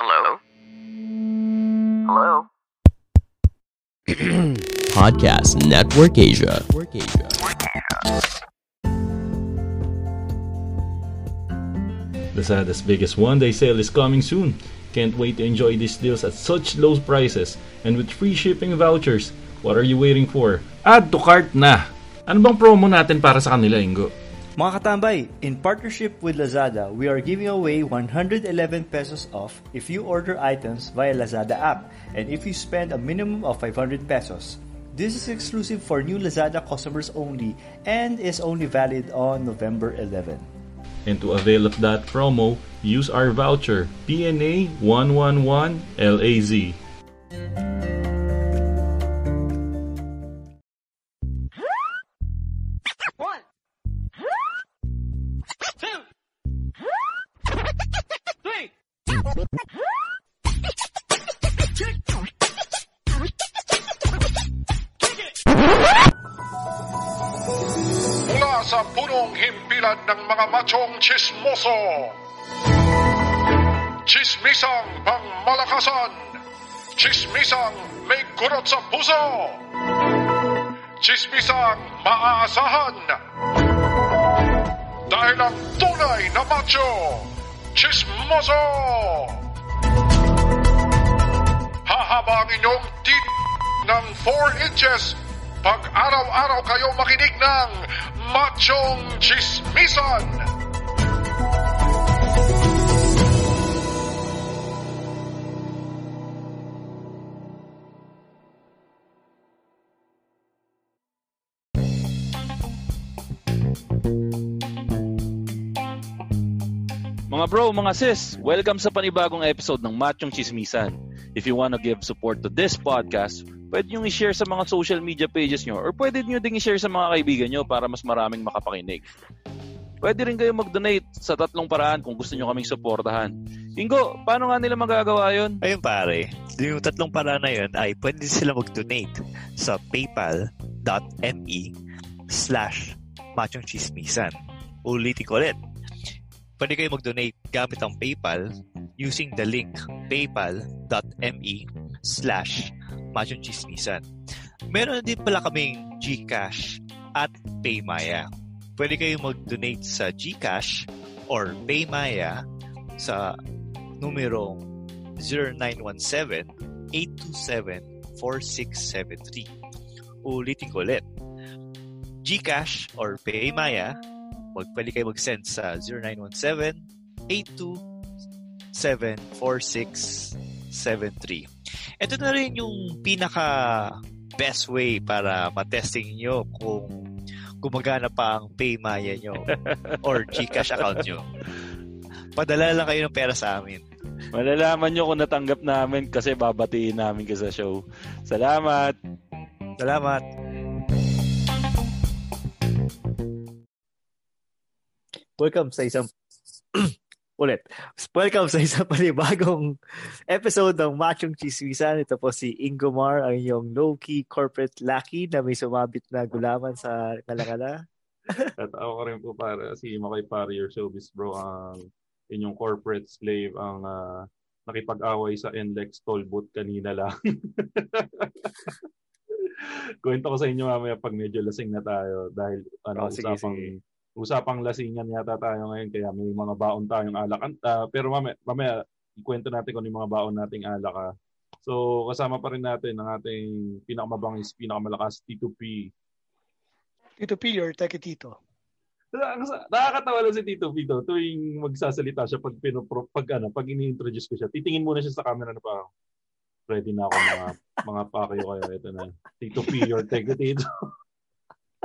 Hello? Hello? Podcast Network Asia. Lazada's biggest one-day sale is coming soon. Can't wait to enjoy these deals at such low prices and with free shipping vouchers. What are you waiting for? Add to cart na! Ano bang promo natin para sa kanila, Ingo? Mga katambay, in partnership with Lazada, we are giving away 111 pesos off if you order items via Lazada app and if you spend a minimum of 500 pesos. This is exclusive for new Lazada customers only and is only valid on November 11. And to avail of that promo, use our voucher PNA111LAZ. Mula sa punong himpilan ng mga machong chismoso. Chismisang pangmalakasan. Chismisang may kurot sa puso. Chismisang maaasahan. Dahil ang tunay na macho, chismoso. Hahaba ang inyong tit ng 4 inches pag araw-araw kayo makinig ng Machong Chismisan. Mga bro, mga sis, welcome sa panibagong episode ng Machong Chismisan. If you wanna give support to this podcast, pwede nyo i-share sa mga social media pages nyo or pwede nyo ding i-share sa mga kaibigan nyo para mas maraming makapakinig. Pwede rin kayo mag-donate sa tatlong paraan kung gusto nyo kaming suportahan. Ingo, paano nga nila magagawa yon? Ayun pare, yung tatlong paraan na yun ay pwede sila mag-donate sa paypal.me slash machongchismisan. Ulitin ko ulit. Pwede kayo mag-donate gamit ang PayPal using the link paypal.me slash machongchismisan. Meron din pala kaming GCash at Paymaya. Pwede kayo mag-donate sa GCash or Paymaya sa numerong 0917-827-4673. Ulitin ko ulit. GCash or Paymaya, wag pwede kayo mag-send sa 0917-827-4673. Ito na rin yung pinaka best way para matesting nyo kung gumagana pa ang Paymaya nyo or GCash account nyo. Padala lang kayo ng pera sa amin. Malalaman nyo kung natanggap namin kasi babatiin namin ka sa show. Salamat! Salamat! Welcome sa isang ulit. Welcome sa isang panibagong episode ng Machong Chismisan. Ito po si Ingomar, ang inyong low-key corporate lucky na may sumabit na gulaman sa kalakala. At ako rin po para si Makay Pare, your showbiz bro, ang inyong corporate slave, ang ah, nakipag-away sa NLEX toll booth kanina lang. Kwento ko sa inyo mamaya pag medyo lasing na tayo dahil ano, Oh, sige, usapang, sige. Usapang lasingan yata tayo ngayon kaya may mga baon tayong alak. Ah, pero mamaya, mamaya ikwento natin kung ano yung mga baon nating alak. ah. So kasama pa rin natin ang ating pinakamabangis, pinakamalakas T2P. Tito P or Teke Tito? Nakaka- Nakakatawa lang si Tito Vito tuwing magsasalita siya pag pinopro, pag ano, pag ini-introduce ko siya. Titingin muna siya sa camera na parang ready na ako mga mga pakayo kayo ito na. Tito P or Teke Tito.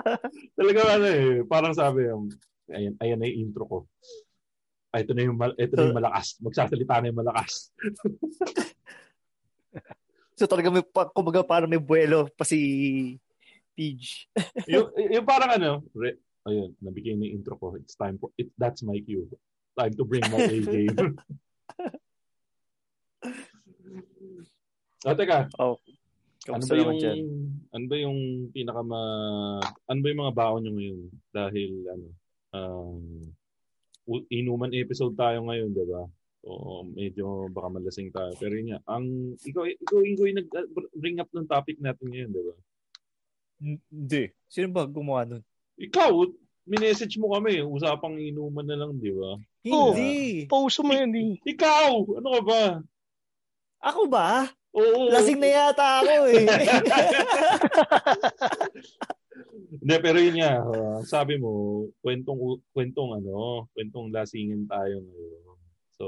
Talaga ano eh, parang sabi um, ayan, ayan na yung intro ko. ah, ito na yung, mal- ito na yung malakas. Magsasalita na yung malakas. So talaga may, kumbaga parang may buwelo pa si Pidge. yung, yung parang ano, re, ayun, nabigay na yung intro ko. It's time for, it, that's my cue. Time to bring my A game. oh, teka. Oh, ano kamusta ba naman yung dyan? ano ba yung pinaka ma, ano ba yung mga baon nyo ngayon dahil ano um inuman episode tayo ngayon, 'di ba? Oo, medyo baka malasing tayo. Pero yun nga, ang ikaw ikaw ikaw yung nag bring up ng topic natin ngayon, 'di ba? Hindi. Sino ba gumawa nun? Ikaw, minessage mo kami, usapang inuman na lang, 'di ba? Hindi. Post mo yun eh. Ikaw, ano ka ba? Ako ba? Oo. Lasing na yata ako eh. Hindi, pero yun nga, uh, sabi mo, kwentong, kwentong ano, kwentong lasingin tayo ngayon. So,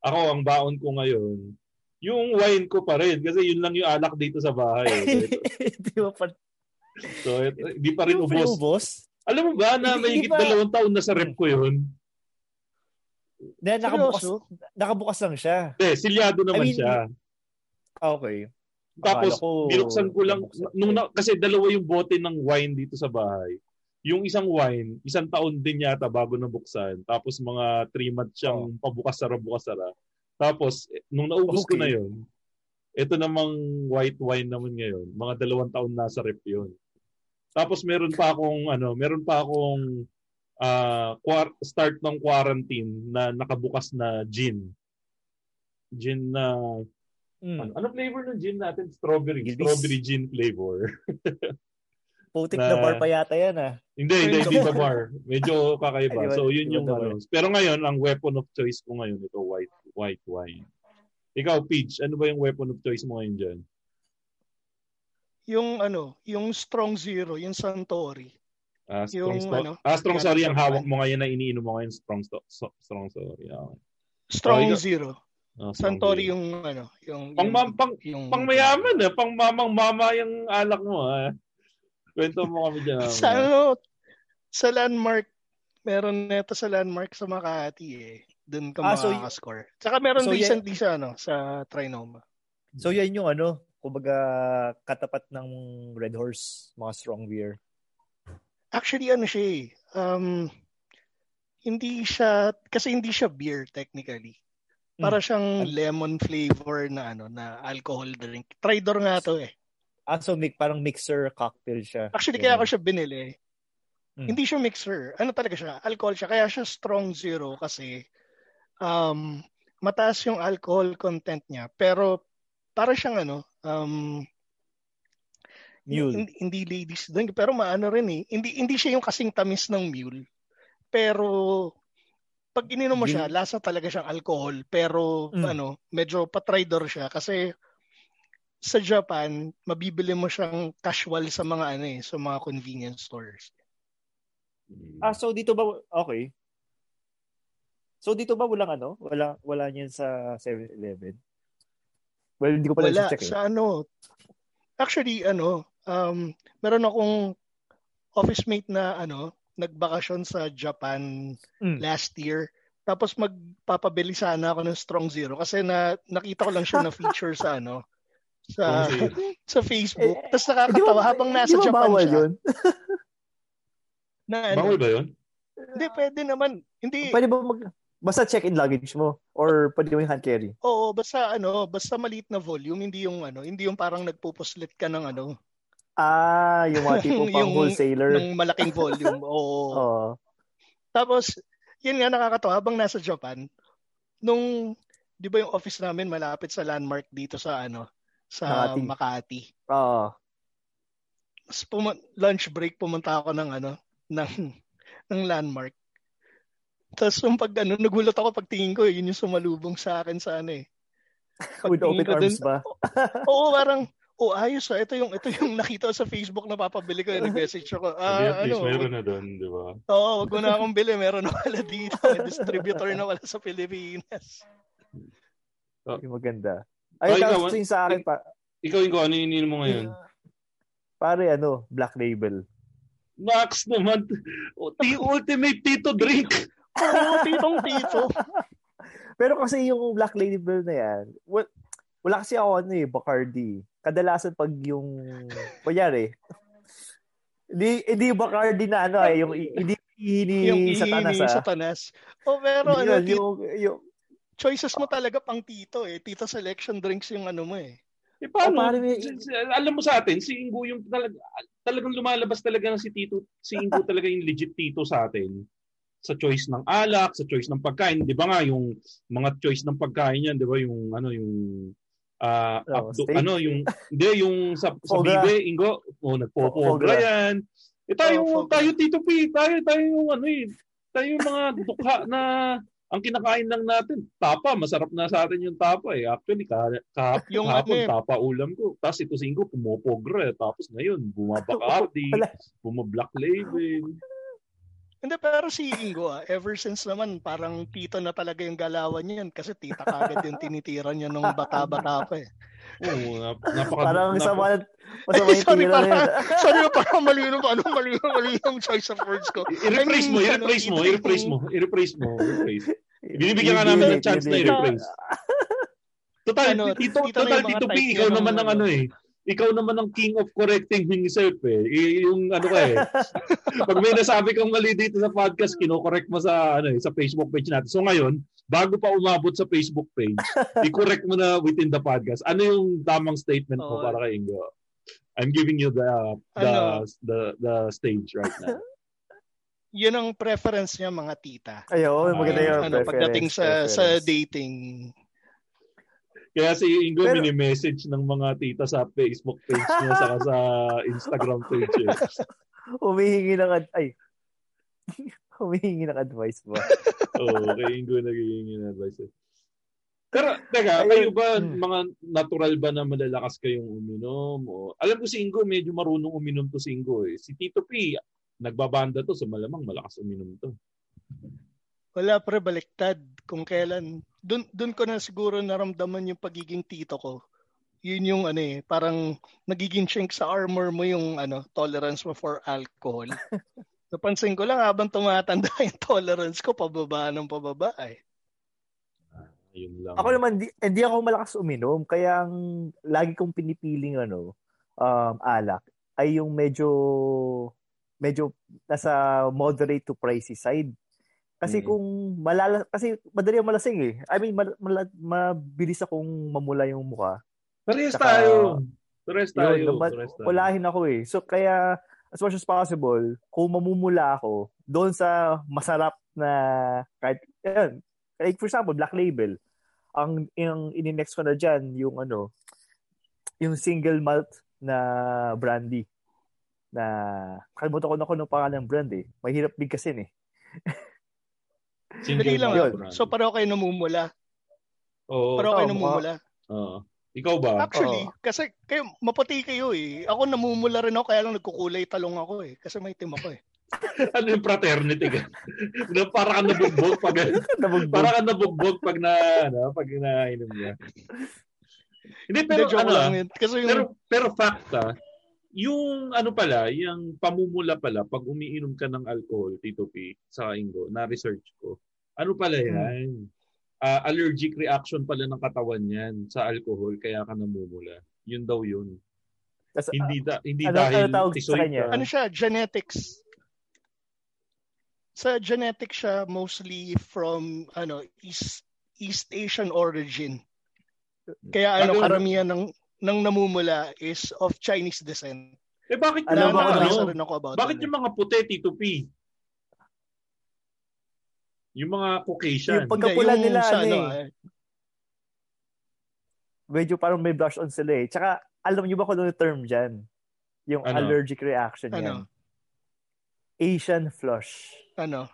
ako, ang baon ko ngayon, yung wine ko pa rin, kasi yun lang yung alak dito sa bahay. Eh. Di ba pa? so, hindi pa rin Di ba pa ubos. ubos? Alam mo ba na Hindi- may hindi higit pa- dalawang taon na sa rep ko yun? Na, nakabukas, Seryoso? nakabukas lang siya. Eh, silyado naman I mean, siya. Okay. Tapos, ko- binuksan ko lang, nung na, kasi dalawa yung bote ng wine dito sa bahay. Yung isang wine, isang taon din yata bago nabuksan. Tapos mga three months siyang pabukas-sara, bukas-sara. Tapos, eh, nung naubos ko Okay. na yun, ito namang white wine naman ngayon, mga dalawang taon nasa rep yun. Tapos meron pa akong, ano, meron pa akong quar- start ng quarantine na nakabukas na gin. Gin na Mm. ano, ano flavor ng gin natin? Strawberry. Gilbis. Strawberry gin flavor. Putik na- na bar pa yata yan ah. hindi, hindi, hindi ba bar? Medyo kakaiba. So, yun yung ano. Pero ngayon, ang weapon of choice ko ngayon, ito, white white wine. Ikaw, Peach, ano ba yung weapon of choice mo ngayon dyan? Yung ano, yung Strong Zero, yung Santori. Ah, strong, Yung sto- ano, ah, strong sorry ang hawak mo ngayon na iniinom mo ngayon, strong, sto- so- strong sorry. Okay. Strong Oh, ikaw- Zero. Strong Santori yung ano, yung Pang, yung, pang, yung pang mayaman eh. Pang mamang mama yung alak mo ah. Kwento mo kami dyan. Sa ano, sa landmark, meron neto sa landmark sa Makati eh. Doon ka Ah, so makaka-score. Tsaka meron so recently sa ano, sa Trinoma. So yan yung ano, kumbaga katapat ng Red Horse, mga strong beer. Actually, ano siya eh, um, hindi siya, kasi hindi siya beer technically. Para Hmm. siyang lemon flavor na ano, na alcohol drink. Tridor nga to eh. Ah, so parang mixer cocktail siya. Actually, Ganun. kaya ako siya binili. Hmm. Hindi siya mixer. Ano talaga siya? Alcohol siya. Kaya siya strong zero kasi um, mataas yung alcohol content niya. Pero para siyang ano, um, Mule. Hindi, hindi ladies drink. Pero maano rin eh. Hindi, hindi siya yung kasing tamis ng mule. Pero pag ininom mo siya, lasa talaga siyang alcohol. Pero Mm. ano, medyo patridor siya. Kasi sa Japan, mabibili mo siyang casual sa mga ano eh, sa mga convenience stores. Ah, so dito ba okay. So dito ba walang ano? Wala wala niyan sa 7-Eleven. Well, hindi ko pa Wala check eh. sa ano. Actually ano, um meron akong office mate na ano, nagbakasyon sa Japan Mm. last year. Tapos magpapabili sana ako ng Strong Zero kasi na nakita ko lang siya na feature sa ano sa Strong Zero. sa Facebook. Eh, Tapos Eh, nakakatawa ba- habang nasa Japan bawal siya. yun? Na ano, Bawal ba yun? hindi pwede naman. Hindi Pwede ba mag basta check-in luggage mo or pwede mo yung hand carry? Oo, basta ano, basta maliit na volume, hindi yung ano, hindi yung parang nagpupuslit ka ng ano, Ah, yung mga tipo pang Yung- wholesaler. ng malaking volume. Oo. Oo. Tapos, yun nga nakakatawa habang nasa Japan, nung 'di ba yung office namin malapit sa landmark dito sa ano, sa Makati. Makati. Oo. Tapos pum- lunch break pumunta ako ng ano, ng ng landmark. Tapos yung pag ano, nagulat ako pagtingin ko, yun yung sumalubong sa akin sa ano eh. With Pagtingin open ko arms dun- ba? Oo, parang, oh ayos ah. Ito yung, ito yung nakita sa Facebook na papabili ko. Nag-message ako. Ah, at least ano, mayroon na doon, di ba? Oo, wag mo na akong bili. Meron na wala dito. May distributor na wala sa Pilipinas. Yung maganda. Oh, Ay, ikaw, tapos yung sa akin pa, Ikaw, ikaw, ano yung ininom mo ngayon? pare ano, black label. Max naman. O, the ultimate tito drink. Oo, titong tito. Pero kasi yung Black Label na yan, wala, wala kasi ako ano eh, Bacardi. Kadalasan pag yung, kunyari, hindi, hindi Bacardi na ano eh, yung hindi ihini yung sa tanas iini ah. sa tanas. O pero Hindi ano, yun, yung, yung, choices mo talaga pang tito eh. Tito selection drinks yung ano mo eh. Eh, paano? Oh, pare, may- Si- si- alam mo sa atin, si Ingo yung talag, talagang lumalabas talaga ng si Tito, si Ingo talaga yung legit Tito sa atin. Sa choice ng alak, sa choice ng pagkain. Di ba nga yung mga choice ng pagkain yan, di ba yung ano yung ah Oh, abdo- steak? ano yung hindi yung sa, sa bibe Ingo oh nagpopogra yan eh tayo Oh, tayo Tito P tayo tayo yung ano eh tayo yung mga dukha na ang kinakain lang natin tapa masarap na sa atin yung tapa eh actually ka, ka, Yung kahapon ano eh. tapa ulam ko tapos ito singgo pumopogra eh. tapos ngayon bumabacardi Wala. bumablack label Hindi, pero si Ingo ah, ever since naman, parang tito na talaga yung galawan niyan kasi tita kagad yung tinitira niya nung bata-bata pa eh. Oo, nap- napaka parang napa- masama, masama yung sorry, tira na yun. parang, sorry, parang mali yung, ano, mali yung, mali yung choice of words ko. I-rephrase I mo, i-rephrase ano, mo, tito i-rephrase mo, i-rephrase mo, i-rephrase. Binibigyan ka namin ng chance na i-rephrase. Total, Ano, tito, tito total, yung mga Tito P, type ikaw niya naman nung Ikaw naman ang king of correcting himself eh. I- yung ano ka eh. Pag may nasabi kang mali dito sa podcast, kino-correct mo sa ano eh, sa Facebook page natin. So ngayon, bago pa umabot sa Facebook page, i-correct mo na within the podcast. Ano yung tamang statement mo Oo. para kay Ingo? I'm giving you the the Ano? the, the stage right now. Yun ang preference niya mga tita. Ayun, maganda Ah, yung ano, pagdating sa sa preference. dating. Kaya si Ingo Pero- mini-message ng mga tita sa Facebook page niya saka sa Instagram page eh. Humihingi ng, ad- ay, humihingi ng advice ba? Oo, kay Ingo naghihingi ng advice eh. Pero, teka, Ayun. kayo ba, Hmm. mga natural ba na malalakas kayong uminom? O, alam ko si Ingo, medyo marunong uminom to si Ingo eh. Si Tito P, nagbabanda to, so malamang malakas uminom to. Wala pre baliktad kung kailan. Doon doon ko na siguro naramdaman yung pagiging tito ko. Yun yung ano eh, parang nagiging chink sa armor mo yung ano, tolerance mo for alcohol. Napansin ko lang habang tumatanda yung tolerance ko pababa ng pababa eh. Ayun lang. Ako naman, di, hindi ako malakas uminom. Kaya ang lagi kong pinipiling ano, um, alak ay yung medyo medyo nasa moderate to pricey side. Kasi Mm. kung malala kasi madali ang malasing eh. I mean mal, mala- mabilis akong mamula yung mukha. Parehas tayo. Parehas tayo. Yun, ma- Parehas tayo. walahin ako eh. So kaya as much as possible, kung mamumula ako doon sa masarap na kahit yan, like for example, Black Label, ang yung ininext ko na diyan yung ano, yung single malt na brandy na kalimutan ko na ko ng pangalan ng brand eh. Mahirap bigkasin eh. Single lang. brand. So pareho kayo namumula. Oo. Pareho kayo namumula. Oo. Ikaw ba? Actually, kasi kayo maputi kayo eh. Ako namumula rin ako kaya lang nagkukulay talong ako eh. Kasi may team ako eh. ano yung fraternity ka? na para ka nabugbog pag Nabugbog. para ka nabugbog pag na ano, pag nainom niya. Hindi pero ano, lang yun. Kasi yung, pero pero fact ah, yung ano pala, yung pamumula pala pag umiinom ka ng alcohol, Tito P, sa Ingo, na research ko. Ano pala Hmm. yan? Ah, allergic reaction pala ng katawan yan sa alcohol kaya ka namumula. Yun daw yun. Tas, Hindi da, hindi ano- dahil ano tawag sa tisoy kanya? ka. ano siya, genetics. Sa genetics siya mostly from ano East East Asian origin. Kaya ano Ano- karamihan ng ng namumula is of Chinese descent. Eh bakit Alam ako ano? rin ako about Bakit yung mga puti, Tito P? Yung mga Caucasian. Yung pagkapula yung nila, sa ano ano, eh. eh, medyo parang may blush on sila eh. Tsaka, alam niyo ba kung ano yung term dyan? Yung Ano? allergic reaction yan. Ano? Asian flush. ano.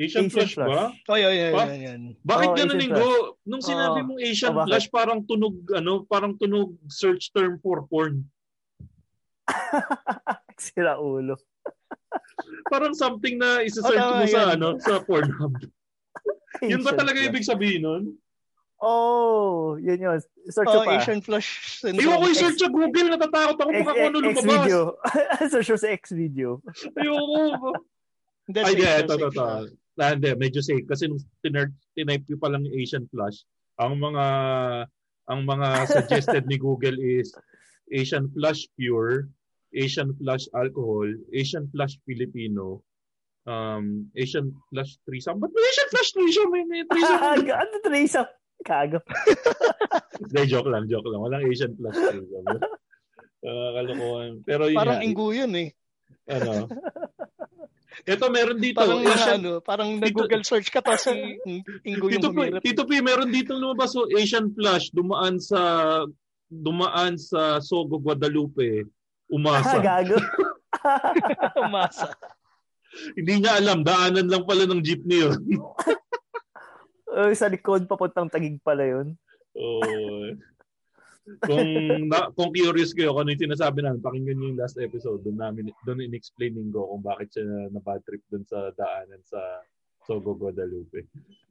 Asian, Asian flush, flush. ba? Oh, yun, yun, Pa- yun, yun. Bakit Oo, ganun, Asian Ingo? Nung sinabi Oo. mong Asian Oh, flush, parang tunog, ano, parang tunog search term for porn. Sira ulo. Parang something na isa-search Oh, mo sa, ano, sa Pornhub. Yun ba talaga flush. ibig sabihin nun? Oh, yun yun. Search Oh, pa. Asian flush syndrome. Ayoko yung search sa Google, natatakot ako baka kung ano lumabas. video. Search sa X video. Ayoko. Ay, yeah, ito, ito, ito. Ah, hindi, medyo safe. Kasi nung tiner- tinype ko pa lang yung Asian Flush, ang mga ang mga suggested ni Google is Asian Flush Pure, Asian Flush Alcohol, Asian Flush Filipino, um, Asian Flush Threesome. Ba't may Asian Flush Threesome? May, may threesome. ano threesome? Kago. Hindi, joke lang, joke lang. Walang Asian Flush Threesome. Uh, kalokohan. Pero yun Parang nga, inggo yun eh. ano. Ito meron dito. Parang na, Asian, ano, parang nag-Google search ka tapos si inggo yung Tito P, humirap. Tito P, meron dito lumabas so Asian Flush dumaan sa dumaan sa Sogo Guadalupe. Umasa. Gago. Umasa. Hindi niya alam, daanan lang pala ng jeepney yun. Uh, sa likod, papuntang tagig pala yun. Oo. Kung na, kung curious kayo kung ano yung sinasabi namin, pakinggan niyo yung last episode. Doon namin doon in-explaining ko kung bakit siya na, na bad trip doon sa daanan sa Sogo Guadalupe.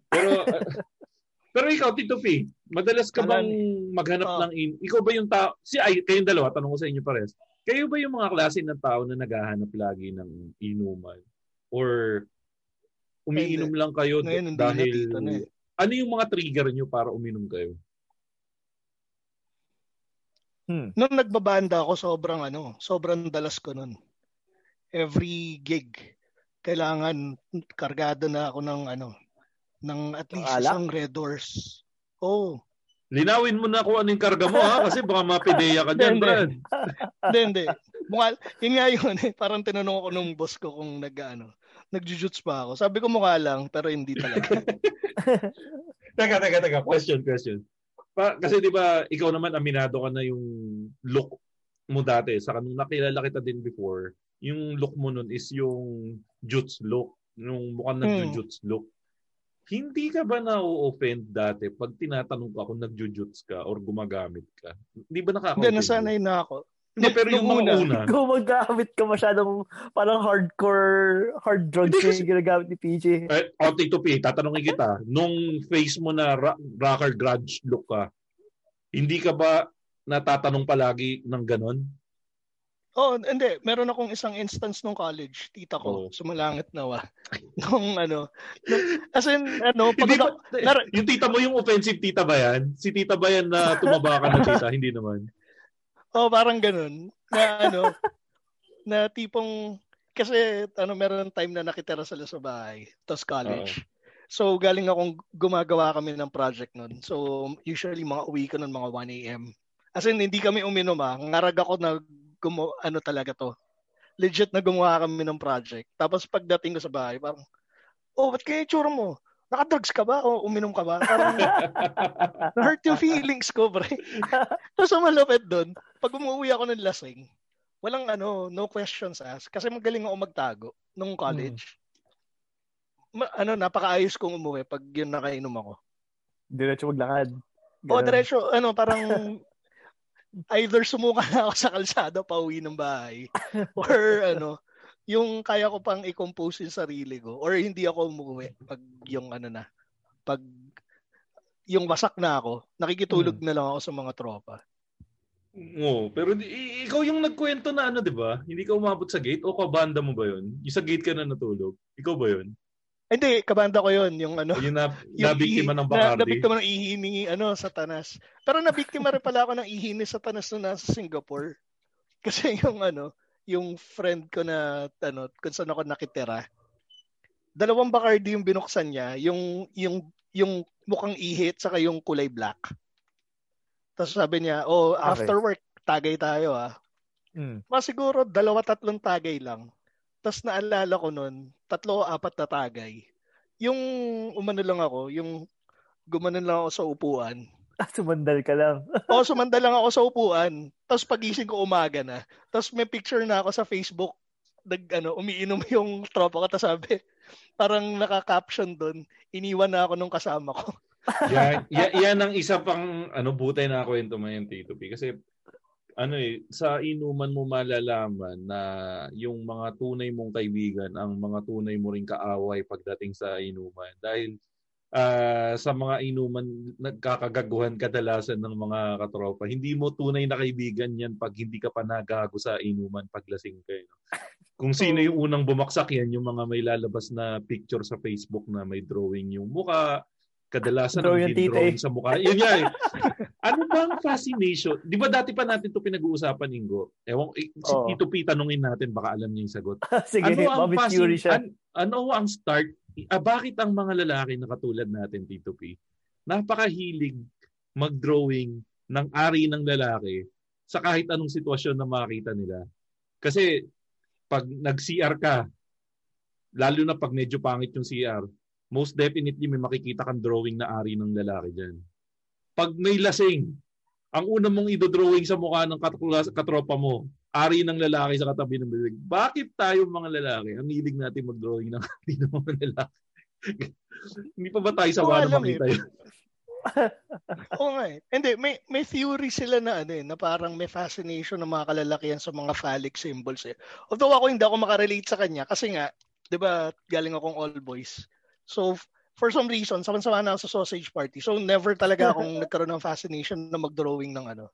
Pero uh, pero ikaw Tito P, madalas ka bang maghanap Oh. ng in, ikaw ba yung tao si ay kayong dalawa tanong ko sa inyo pares. Kayo ba yung mga klase ng tao na naghahanap lagi ng inuman or umiinom lang kayo Ngayon, dahil na, tito na eh. ano yung mga trigger nyo para uminom kayo? Nung nagbabanda ako, sobrang ano, sobrang dalas ko nun. Every gig, kailangan kargado na ako ng ano, ng at least alak? isang Red Doors. Oh, Linawin mo na kung ano yung karga mo ha kasi baka mapideya ka dyan, Hindi, Brad. hindi, hindi. Mukha, yun nga yun eh. Parang tinanong ako nung boss ko kung nag, ano, nagjujuts pa ako. Sabi ko mukha lang, pero hindi talaga. Teka, teka, teka. Question, question. Pa, kasi di ba, ikaw naman aminado ka na yung look mo dati. Sa nung nakilala kita din before, yung look mo nun is yung juts look. Yung mukhang Hmm. nag-juts look. Hindi ka ba na-offend dati pag tinatanong ka kung nag-juts ka or gumagamit ka? Hindi ba nakaka Hindi, nasanay na ako. Hindi, pero yung mga una. Kung magamit ka masyadong parang hardcore hard drugs kasi- yung ginagamit ni PJ. Eh, o Tito P, tatanungin kita, nung face mo na ra- rocker grudge look ka, hindi ka ba natatanong palagi ng ganon? Oh, hindi. Meron akong isang instance nung college. Tita ko, Oh. sumalangit nawa. nung ano, nung, as in, ano, pag ba, nar- yung tita mo yung offensive tita ba yan? Si tita ba yan na tumaba ka na tita? Hindi naman. oh, parang ganun. Na ano, na tipong, kasi ano, meron time na nakitira sila sa bahay, tapos college. So, galing akong gumagawa kami ng project nun. So, usually mga uwi ko nun mga 1 a.m. As in, hindi kami uminom ah. Ngarag ako na gumo, ano talaga to. Legit na gumawa kami ng project. Tapos pagdating ko sa bahay, parang, oh, ba't kaya yung tsura mo? Nakadrugs ka ba? O uminom ka ba? Parang, na-hurt yung feelings ko, pre. Tapos ang malapit doon, pag umuwi ako ng lasing, walang ano, no questions asked. Kasi magaling ako magtago nung college. Ma- ano, napakaayos kong umuwi pag yun nakainom ako. Diretso maglakad. O, Ganun. diretso, ano, parang either sumuka na ako sa kalsada pa uwi ng bahay or ano, yung kaya ko pang i-compose yung sarili ko or hindi ako umuwi pag yung ano na, pag yung wasak na ako, nakikitulog na lang ako sa mga tropa. Oo, pero di- ikaw yung nagkwento na ano, di ba? Hindi ka umabot sa gate o kabanda mo ba yun? Yung sa gate ka na natulog. Ikaw ba yun? Hindi, kabanda ko yun, yung ano, Yung na, yung nabiktima ng Na, Bacardi? nabiktima ng ihini ano, sa Tanas. Pero nabiktima rin pala ako ng ihini sa Tanas nung nasa Singapore. Kasi yung ano, yung friend ko na ano, kung saan ako nakitira, dalawang Bacardi yung binuksan niya, yung yung yung mukhang ihit saka yung kulay black. Tapos sabi niya, "Oh, Okay. after work, tagay tayo ah." Mm. Mga siguro dalawa tatlong tagay lang. Tapos naalala ko nun, tatlo o apat na tagay. Yung umano lang ako, yung gumanon lang ako sa upuan. Sumandal ka lang. O sumanda lang ako sa upuan. Tapos pagising ko umaga na. Tapos may picture na ako sa Facebook. Nag, ano, umiinom yung tropa ko. Tapos sabi, parang naka-caption doon, iniwan na ako nung kasama ko. yan, yan, yan ang isa pang ano butay na kwento mo yan, Tito P. Kasi ano eh, sa inuman mo malalaman na yung mga tunay mong kaibigan, ang mga tunay mo ring kaaway pagdating sa inuman. Dahil ah, sa mga inuman nagkakagaguhan kadalasan ng mga katropa. Hindi mo tunay na kaibigan yan pag hindi ka pa nagago sa inuman paglasing ka. eh, no? Kung sino yung unang bumaksak yan, yung mga may lalabas na picture sa Facebook na may drawing yung muka, kadalasan Drawing ang drawing eh. sa mukha. Yun nga eh. ano bang fascination? Di ba dati pa natin to pinag-uusapan, Ingo? Ewan, eh, si Oo. Tito P, tanungin natin, baka alam niya yung sagot. Sige, ano ang fascin- siya. an- ano ang start? Ah, bakit ang mga lalaki na katulad natin, Tito P, napakahilig mag-drawing ng ari ng lalaki sa kahit anong sitwasyon na makita nila? Kasi pag nag-CR ka, lalo na pag medyo pangit yung CR, most definitely may makikita kang drawing na ari ng lalaki dyan. Pag may lasing, ang una mong idodrawing sa mukha ng katropa mo, ari ng lalaki sa katabi ng bibig. Bakit tayo mga lalaki, ang hilig natin mag-drawing ng ari ng mga lalaki? Hindi pa ba tayo sa alam makita eh. yun? Oo nga eh. Hindi, may, may theory sila na ano eh, na parang may fascination ng mga kalalakihan sa mga phallic symbols eh. Although ako hindi ako makarelate sa kanya kasi nga, di ba, galing akong all boys. So, for some reason, sama-sama na sa sausage party. So, never talaga akong nagkaroon ng fascination na mag-drawing ng ano,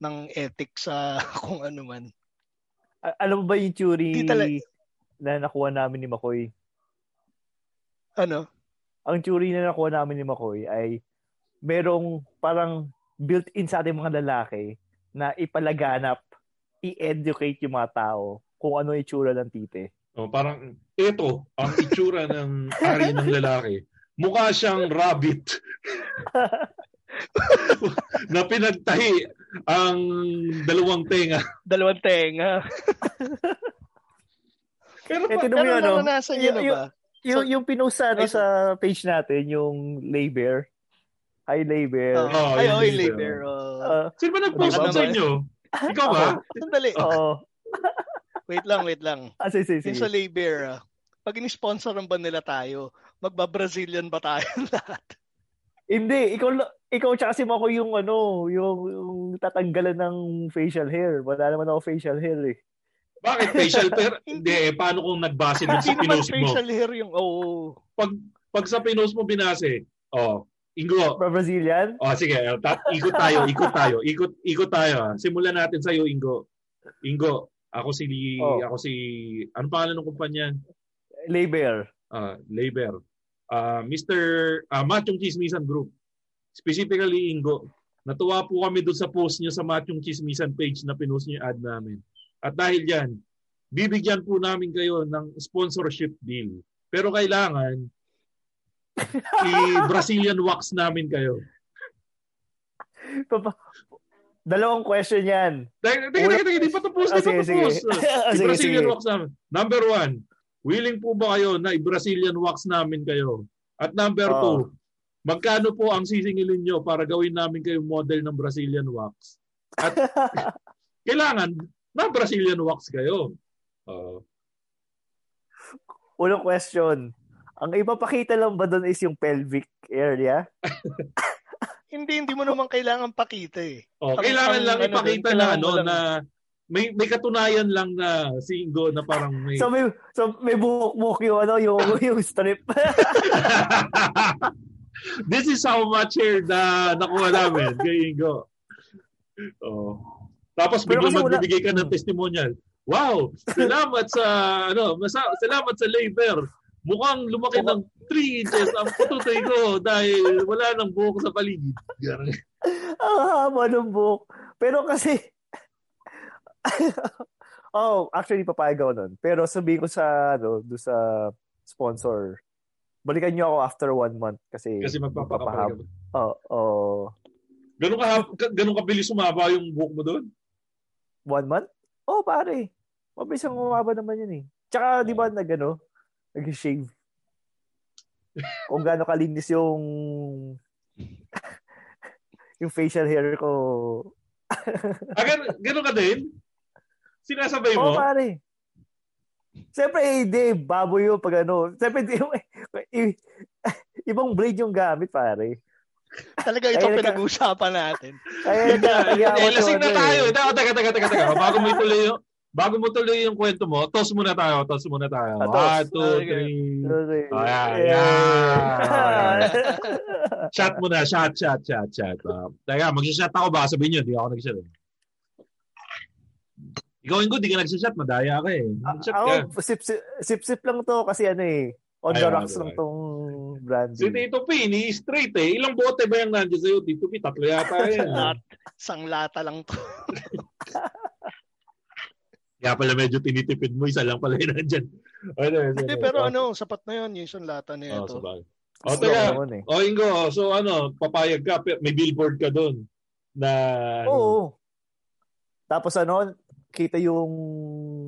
ng ethics sa kung ano man. A- alam mo ba yung theory tala- na nakuha namin ni Makoy? Ano? Ang theory na nakuha namin ni Makoy ay merong parang built-in sa ating mga lalaki na ipalaganap, i-educate yung mga tao kung ano yung itsura ng tite. Oh, parang ito ang itsura ng ari ng lalaki. Mukha siyang rabbit na pinagtahi ang dalawang tenga. Dalawang tenga. Pero Eh, pa, tinan mo Pero yun, no? naranasan niyo na Yung- ba? Yung, So- yung pinost sa, ano, Ay, sa page natin, yung labor. Hi, labor. Oh, Oh, ay, oh, labor. labor. oh. Uh, Sino ba nag-post Diba sa inyo? Ikaw ba? Sandali. oo. Wait lang, wait lang. Ah, sige, sige, Yung sige. sa labor, ah, pag in-sponsoran ba nila tayo, magba-Brazilian ba tayo lahat? Hindi, ikaw ikaw tsaka si Mako yung ano, yung, yung tatanggalan ng facial hair. Wala naman ako facial hair eh. Bakit facial hair? Hindi, eh, paano kung nagbase dun Hindi sa pinost mo? facial hair yung, oo. Pag, pag sa pinost mo binase, oh, Ingo, Pra Brazilian? oh, sige, oh, ikot tayo, ikot tayo, ikot, ikot tayo. ah. Simulan natin sa'yo, Ingo. Ingo, ako si, Oh. ako si, ano pangalan ng kumpanya? Labor. uh, labor. Uh, Mr. Uh, Machong Chismisan Group. Specifically, Ingo. Natuwa po kami doon sa post niyo sa Machong Chismisan page na pinost niyo ad namin. At dahil yan, bibigyan po namin kayo ng sponsorship deal. Pero kailangan i-Brazilian wax namin kayo. Papa- Dalawang question yan. Teka, teka, teka, teka, di pa tapos, Ah, di pa sige, sige. tapos. Ah, sige, I-Brazilian sige. wax namin. Number one, willing po ba kayo na i-Brazilian wax namin kayo? At number Oo. two, magkano po ang sisingilin nyo para gawin namin kayo model ng Brazilian wax? At kailangan na Brazilian wax kayo. Uh, Unang question. Ang ipapakita lang ba doon is yung pelvic area? Hindi, hindi mo naman kailangan pakita eh. oh, Ang- kailangan ang lang ano ipakita na ano na may may katunayan lang na si Ingo na parang may So may, so may buhok-buhok yung, ano, yung, yung strip. This is how much hair na nakuha namin kay Ingo. Oh. Tapos wala- magbibigay ka ng testimonial. Wow, salamat sa ano, masa, salamat sa labor. Mukhang lumaki ng 3 inches ang pututoy ko dahil wala nang buhok sa paligid. Ang haba ng buhok. Pero kasi, oh, actually, papayag ako nun. Pero sabihin ko sa, ano, doon sa sponsor, balikan nyo ako after one month kasi, Kasi magpapakapal? Oo, oh, Ganun ka, ganun kabilis sumaba yung buhok mo doon? one month? Oh, pare. Mabilis ang umaba naman yun eh. Tsaka, di ba, nag, ano, nag-shave. Kung gaano kalinis yung yung facial hair ko. Ah, ganun, ganun ka din? Sinasabay Oo, mo? pare. Siyempre, eh, di, baboy yun pag ano. Siyempre, di, i- ibang blade yung gamit, pare. Talaga ito pinag-uusapan natin. Ako Eh, lasing na tayo. eh. Teka, teka, teka, teka, teka. Bago mo ituloy yung, bago mo tuloy yung kwento mo, toss muna tayo, toss muna tayo. Ah, toss. One, two, Okay. three. Okay. Ayan, Yeah. ayan. Shot muna, shot, shot, shot, shot. Uh, teka, mag-shot ako ba? Sabihin nyo, di ako nag-shot. Eh. Ikaw, Ingo, di ka nag-shot. Madaya ka eh. Nag-shot ka. Ako, sip-sip, sip-sip lang to kasi ano eh, on the rocks lang ayun. tong brandy. Si Tito P, ni straight eh. Ilang bote ba yung nandiyan sa'yo? Tito P, tatlo yata yan. Lat, isang lata lang to. Kaya pala medyo tinitipid mo, isa lang pala yun nandyan. Ano, Hindi, pero ano, sapat na yun. Yung isang lata na Oh, ito. sabagay. O, Gusto teka. ko eh. O, Ingo, so ano, papayag ka, may billboard ka doon na ano, Oo. Tapos ano, kita yung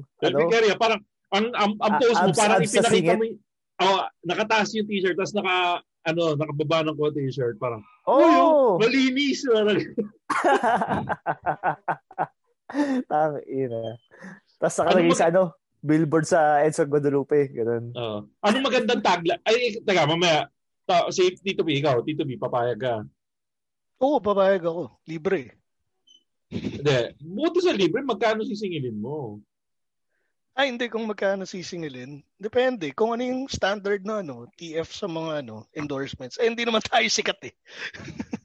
ano, area. Parang, ang, ang, ang post mo, abs- parang abs ipinakita mo yung, oh, nakataas yung t-shirt, tapos naka, ano, nakababa ng konti yung shirt. Parang, Oo. "Uy, oh, malinis. Parang, Tang ina. Tapos Ano nakalagay mag- sa ano, billboard sa Edson Guadalupe, ganun. oh. anong magandang tagline? Ay, teka, mamaya. Ta, si Tito B, ikaw, Tito B, papayag ka. Oo, papayag ako. Libre. Hindi. Buto sa libre, magkano sisingilin mo? Ay, hindi kung magkano sisingilin. Depende. Kung ano yung standard na ano, TF sa mga ano, endorsements. Eh, hindi naman tayo sikat eh.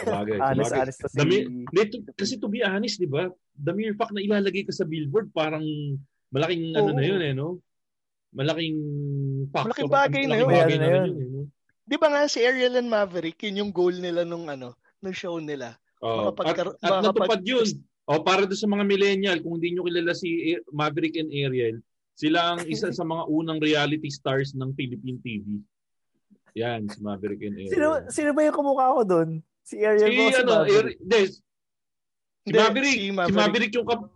Sabagay, Honest, sabagay. honest. The mere- hindi, to- kasi to be honest, di ba? The mere fact na ilalagay ka sa billboard, parang malaking ano Oo. na yun eh, no? Malaking factor. Malaking bagay na yun. bagay Ano na yun? yun, eh, no? Di ba nga si Ariel and Maverick, yun yung goal nila nung ano, nung show nila. Oh, at, Makapagkar- at natupad makapag- yun. O para doon sa mga millennial, kung hindi nyo kilala si Maverick and Ariel, sila ang isa sa mga unang reality stars ng Philippine TV. Yan, si Maverick and Ariel. Sino, sino ba yung kumukha ko doon? Si Ariel si, si ano, Maverick? Ari- hindi, si Maverick, si si Maverick. Maverick yung kap-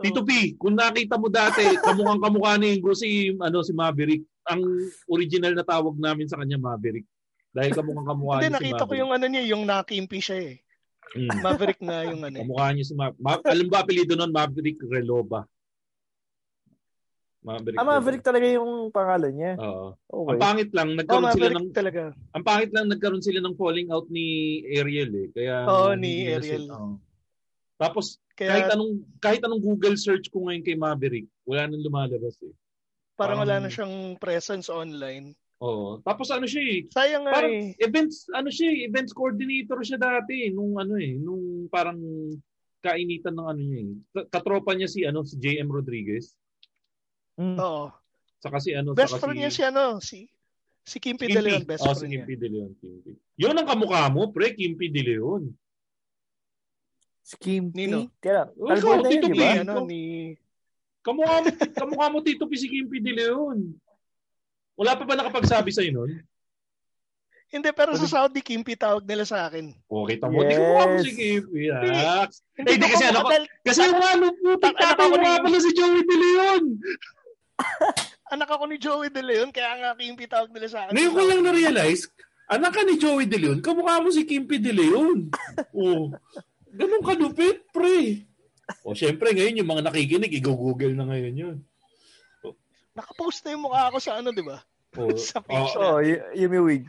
Tito P, kung nakita mo dati, kamukhang kamukha ni Ingo si, ano, si Maverick. Ang original na tawag namin sa kanya, Maverick. Dahil kamukhang kamukha niya si nakita ko Maverick. yung ano niya, yung nakimpi siya eh. Mm. Maverick na yung ano eh. Kamukha niya si Maverick. Ma- alam ba apelido nun? Maverick Reloba. Maverick, Ah, Maverick talaga yung pangalan niya. Oo. Okay. Ang pangit lang, Oh, nagkaroon sila Maverick ng talaga. ang pangit lang nagkaroon sila ng falling out ni Ariel eh. Kaya Oo, hindi ni Ariel. sila- oo. Tapos Kaya kahit anong kahit anong Google search ko ngayon kay Maverick, wala nang lumalabas eh. parang wala parang- na siyang presence online. Oo. Tapos ano siya eh, Sayang nga parang eh. events ano siya eh, events coordinator siya dati eh, nung ano eh, nung parang kainitan ng ano niya eh. Ka- Katropa niya si ano si JM Rodriguez. Mm. Oo. Saka si ano, Best saka friend si niya si ano, si si Kimpi De Leon, best oh, friend si niya. Kimpi De Leon. Kimpi. Yun ang kamukha mo, pre, Kimpi De Leon. Si Kimpi. Nino? Kaya, Oh, ikaw, na yun, Tito P. ano, ni... Kamukha mo, kamukha mo Tito P si Kimpi De Leon. Wala pa ba nakapagsabi sa'yo nun? Hindi, pero sa Saudi, Kimpi tawag nila sa akin. O, kita mo, di kamukha mo Yes. si Kimpi. Ah. Hindi Eh, di ko kasi ano ko, kasi yung ano, putik tatay mo nga pala si Joey De Leon. anak ako ni Joey De Leon, kaya nga Kimpi tawag nila sa akin. Ngayon ko lang na-realize, anak ka ni Joey De Leon, kamukha mo si Kimpi De Leon. oh, ganun kalupit, pre. O, syempre, ngayon yung mga nakikinig, i-google na ngayon yun. Nakapost na yung mukha ko sa ano, di ba? O, Sa page oh, Oo, y- yung may wig.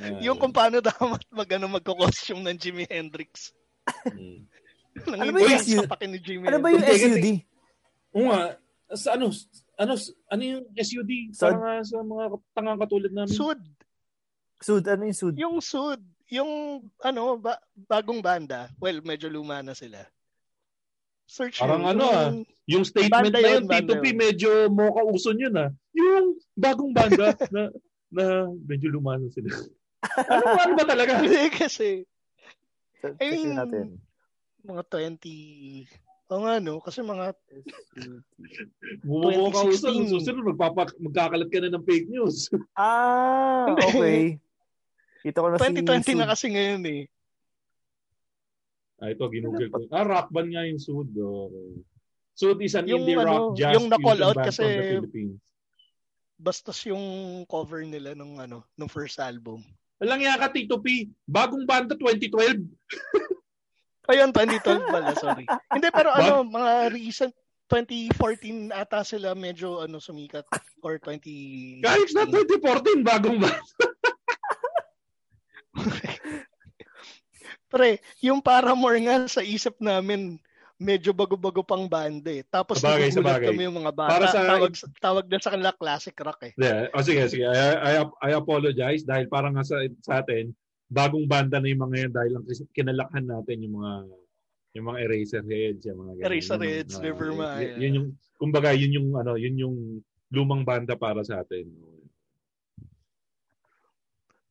Ayan. Yung kung paano dapat mag, ano, magko-costume ng Jimi Hendrix. Mm. Ano ba yung yan SU? sa pakin ni Jimi Ano ba yung. SUD? Oo nga, sa ano, ano, ano yung SUD? Sud? Para sa mga tangang katulad namin. Sud. Sud, ano yung sud? Yung Sud. Yung, ano, ba, bagong banda. Well, medyo luma na sila. Search Parang nyo, ano yung- ah, Yung statement Banda na yun, yun, Tito P, yun. medyo mocha uson yun ah. Yung bagong banda na, na medyo lumano sila. ano ba, ano ba talaga? Hindi kasi, I mean, natin. mga 20, o nga no, kasi mga, Bumumoka uson. 2016. Susunod, magpapa, magkakalat ka na ng fake news. Ah, okay. Ito ko na si 2020 Sud. na kasi ngayon eh. ah, ito, ginugol ko. Ah, rock band nga yung Sud. Okay. Sud is an Yung indie ano, rock jazz yung na-call out kasi- from the Philippines. Bastos yung cover nila nung ano, nung first album. Walang yaka, Tito P. Bagong banda, 2012. Ayun, 2012 pala, sorry. Hindi, pero Ba- ano, mga recent 2014 ata sila medyo ano sumikat or 20 Kahit na 2014, bagong banda. Pre, yung Paramore nga sa isip namin medyo bago-bago pang banda eh. Tapos Sabagay, sabagay. kami yung mga bata. Para sa- tawag, tawag na sa kanila classic rock eh. Yeah. O sige, sige. I, I, I apologize dahil parang nga sa, sa atin, bagong banda na yung mga yan dahil lang kinalakhan natin yung mga yung mga eraser heads, yung mga ganun. Eraserheads, Yun yung, never yun- mind. Yun, yung, kumbaga, yun yung, ano, yun yung lumang banda para sa atin.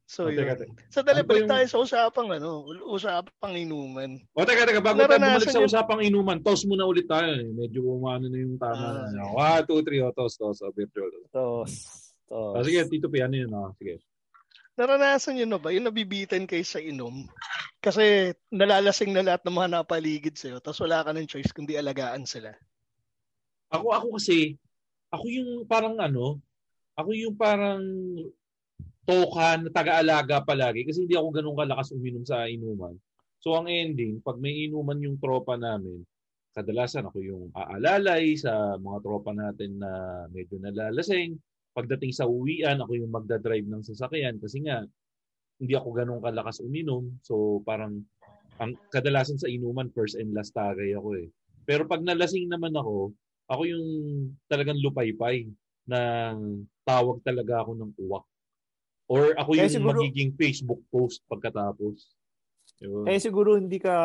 So O, yun. teka, teka. Sa dali, Ano yung- tayo sa usapang ano, usapang inuman. O teka, teka, bago tayo Naranasan bumalik sa yun- usapang inuman, toss muna ulit tayo. Eh. Medyo umano na yung tama. Ah, na. One, two, three, o toss, toss, o virtual. Tos. Tos. O sige, Tito P, ano yun? O, sige. Naranasan nyo na ba? Yung nabibitin kayo sa inom? Kasi nalalasing na lahat ng mga napaligid sa'yo tapos wala ka ng choice kundi alagaan sila. Ako, ako kasi, ako yung parang ano, ako yung parang toka na taga-alaga palagi kasi hindi ako ganun kalakas uminom sa inuman. So ang ending, pag may inuman yung tropa namin, kadalasan ako yung aalalay sa mga tropa natin na medyo nalalasing. Pagdating sa uwian, ako yung magdadrive ng sasakyan kasi nga hindi ako ganun kalakas uminom. So parang ang kadalasan sa inuman first and last tagay ako eh. Pero pag nalasing naman ako, ako yung talagang lupaypay na tawag talaga ako ng uwak. Or ako Kaya yung siguro- magiging Facebook post pagkatapos. Yun. Kaya siguro hindi ka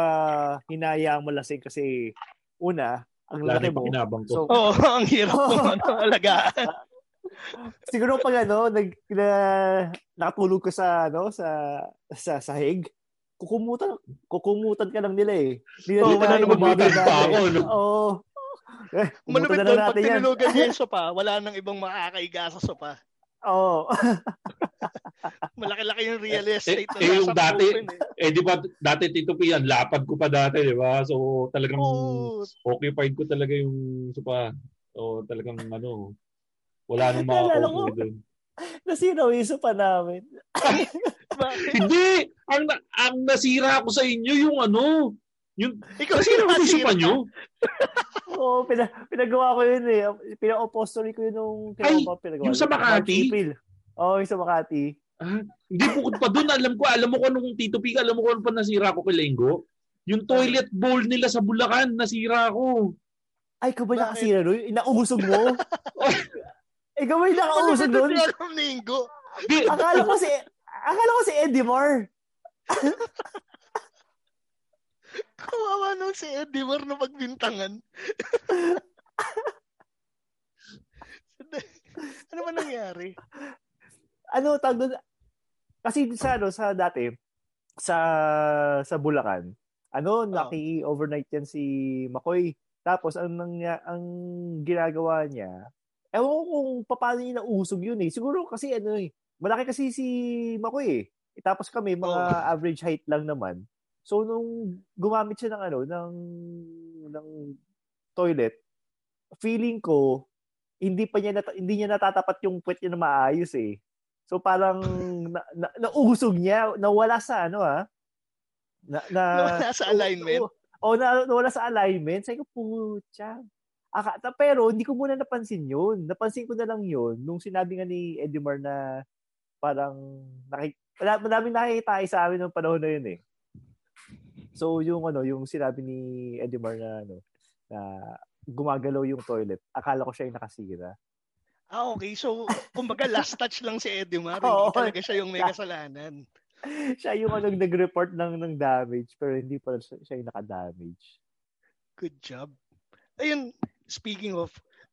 hinayang malasing kasi una, ang laki mo. ko. So, Oo, ang hirap ng ano, alagaan. siguro pag ano, nag, na, nakatulog ka sa, ano, sa, sa sahig, kukumutan, kukumutan ka lang nila eh. Hindi wala na pa ako, no? Oo. Eh, Malupit na doon, lang pag natin yan. tinulugan niya yung sopa, wala nang ibang makakaiga sa sopa. Oo. Malaki-laki yung real Eh, estate na eh, yung dati, open eh. eh di ba dati Tito P, yan, lapad ko pa dati, di ba? So talagang Oo. occupied ko talaga yung sopa. So talagang ano, wala nang makakaupo ko. doon. Nasiraw yung sopa namin. Hindi! Ang, na- ang nasira ko sa inyo yung ano, yung Ikaw nasira ko yung nasira sopa ka. nyo. Oo, pina, pinagawa ko yun eh. Pina-opostory ko yun nung Ay, kinapa, pinagawa. yung sa Makati? Oo, yung sa Makati. Ah, hindi bukod pa doon, alam ko, alam mo ko nung Tito Pika, alam mo ko pa nasira ko kay Lenggo? Yung toilet bowl nila sa Bulacan, nasira ko. Ay, ikaw ba nakasira doon? Inausog mo? Ikaw ba yung nakausog doon? Yung alam linggo. Di, Akala ko si Akala ko si Eddie Mar. Kawawa nung si Eddie Mar na pagbintangan. ano ba nangyari? Ano tawag doon? Kasi sa ano sa dati sa sa Bulacan, ano naki-overnight yan si Makoy. Tapos ang nangya, ang ginagawa niya, ewan ko kung paano niya nausog yun eh. Siguro kasi ano eh, malaki kasi si Makoy eh. Tapos kami mga average height lang naman. So nung gumamit siya ng ano ng ng toilet, feeling ko hindi pa niya nata- hindi niya natatapat yung puwet niya na maayos eh. So parang na, na, nausog niya, nawala sa ano ah. Na, na, Nawala sa alignment? O, o na, nawala sa alignment. Sabi ko, putya. Pero hindi ko muna napansin yun. Napansin ko na lang yun nung sinabi nga ni Edmar na parang nakik madaming nakikita sa amin ng panahon na yun eh. So yung ano, yung sinabi ni Edmar na ano, na gumagalaw yung toilet. Akala ko siya yung nakasira. Ah, okay. So, kumbaga last touch lang si Eddie Mar. Oo. Hindi talaga siya yung may kasalanan. siya yung ano, nag-report ng, ng damage pero hindi pa siya, siya yung naka-damage. Good job. Ayun, speaking of,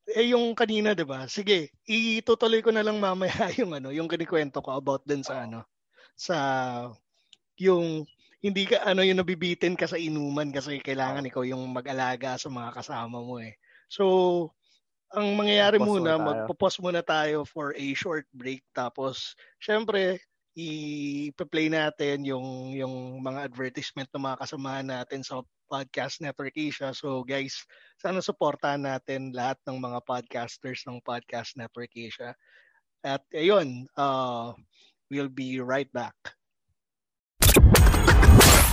eh yung kanina, 'di ba? Sige, itutuloy ko na lang mamaya yung ano, yung kinikwento ko about din sa ano, sa yung hindi ka ano yung nabibitin ka sa inuman kasi kailangan ikaw yung mag-alaga sa mga kasama mo eh. So, ang mangyayari Pause muna, muna magpo-pause muna tayo for a short break tapos syempre i-play natin yung yung mga advertisement ng mga kasamahan natin sa Podcast Network Asia. So guys, sana suportahan natin lahat ng mga podcasters ng Podcast Network Asia. At ayun, uh, we'll be right back.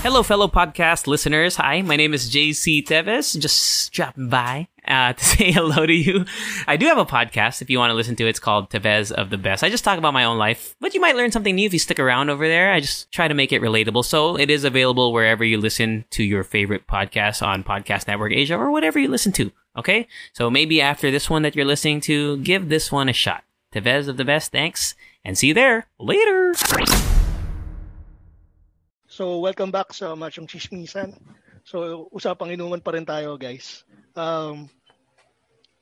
Hello, fellow podcast listeners. Hi, my name is JC Teves. Just dropping by uh, to say hello to you. I do have a podcast if you want to listen to it. It's called Tevez of the Best. I just talk about my own life, but you might learn something new if you stick around over there. I just try to make it relatable. So it is available wherever you listen to your favorite podcast on Podcast Network Asia or whatever you listen to. Okay? So maybe after this one that you're listening to, give this one a shot. Tevez of the Best, thanks, and see you there. Later! So, welcome back sa Machong Chismisan. So, usapang inuman pa rin tayo, guys. Um,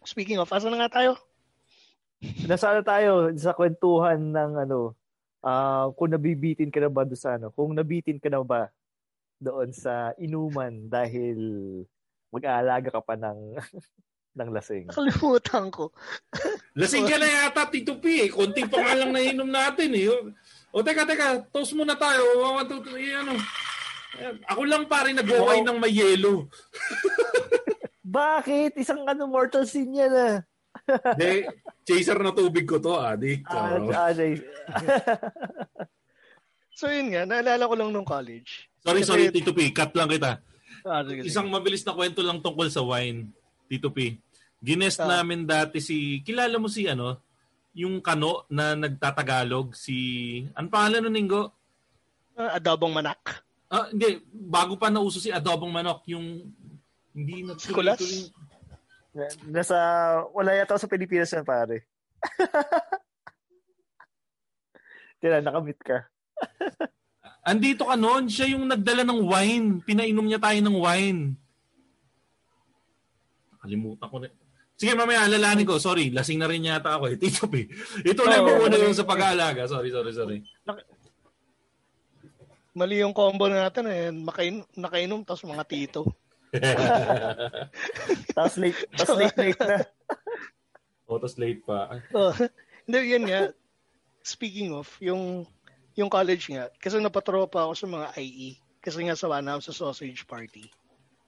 speaking of, asa na nga tayo? Nasa ano tayo sa kwentuhan ng ano, ah kung nabibitin ka na ba doon sa ano, kung nabitin ka na ba doon sa inuman dahil mag-aalaga ka pa ng ng lasing. Nakalimutan ko. Lasing ka na yata, Tito P. Eh. Konti pa lang nainom natin eh. O teka, teka. Toast muna tayo. One, two, three, ano. Ayan. Ako lang pare nag-wine ng may yelo. Bakit? Isang ano, mortal sin yan ah. De, chaser na tubig ko to, adik. Ah, ah. So, yun nga. Naalala ko lang nung college. Sorry, Kasi- sorry, Tito P. Cut lang kita. Ah, sige, sige. Isang mabilis na kwento lang tungkol sa wine, Tito P. Ginest Ah. namin dati si, kilala mo si ano, yung kano na nagtatagalog, si, ano pangalan nun, Ningo? Ah, adobong manak. Ah, hindi, bago pa nauso si adobong manok, yung hindi na Kulas? Nasa, wala yata sa Pilipinas yan, pare. Tira, nakamit ka. Andito ka noon, siya yung nagdala ng wine. Pinainom niya tayo ng wine. Nakalimutan ko na. Sige, mamaya alalahanin ko. Sorry, lasing na rin yata ako eh. Tito P. Ito lang Oo. mo muna yung sa pag-aalaga. Sorry, sorry, sorry. Mali yung combo natin eh. Makain, nakainom tapos mga tito. Tapos late, tapos late, late na. o, tas late pa. Oh, hindi, yun nga. Speaking of, yung yung college nga, kasi napatropa ako sa mga IE. Kasi nga sawa na ako sa sausage party.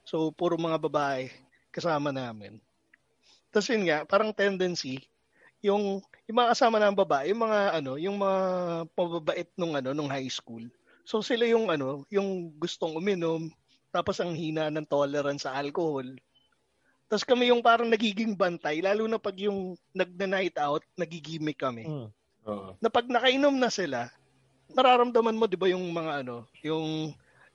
So, puro mga babae kasama namin. Tapos yun nga, parang tendency, yung, yung mga kasama ng babae, yung mga ano, yung mga pababait nung ano, nung high school. So sila yung ano, yung gustong uminom, tapos ang hina ng tolerance sa alcohol. Tapos kami yung parang nagiging bantay, lalo na pag yung nagna-night out, nagigimik kami. Mm. Oo. Na pag nakainom na sila, nararamdaman mo 'di ba yung mga ano, yung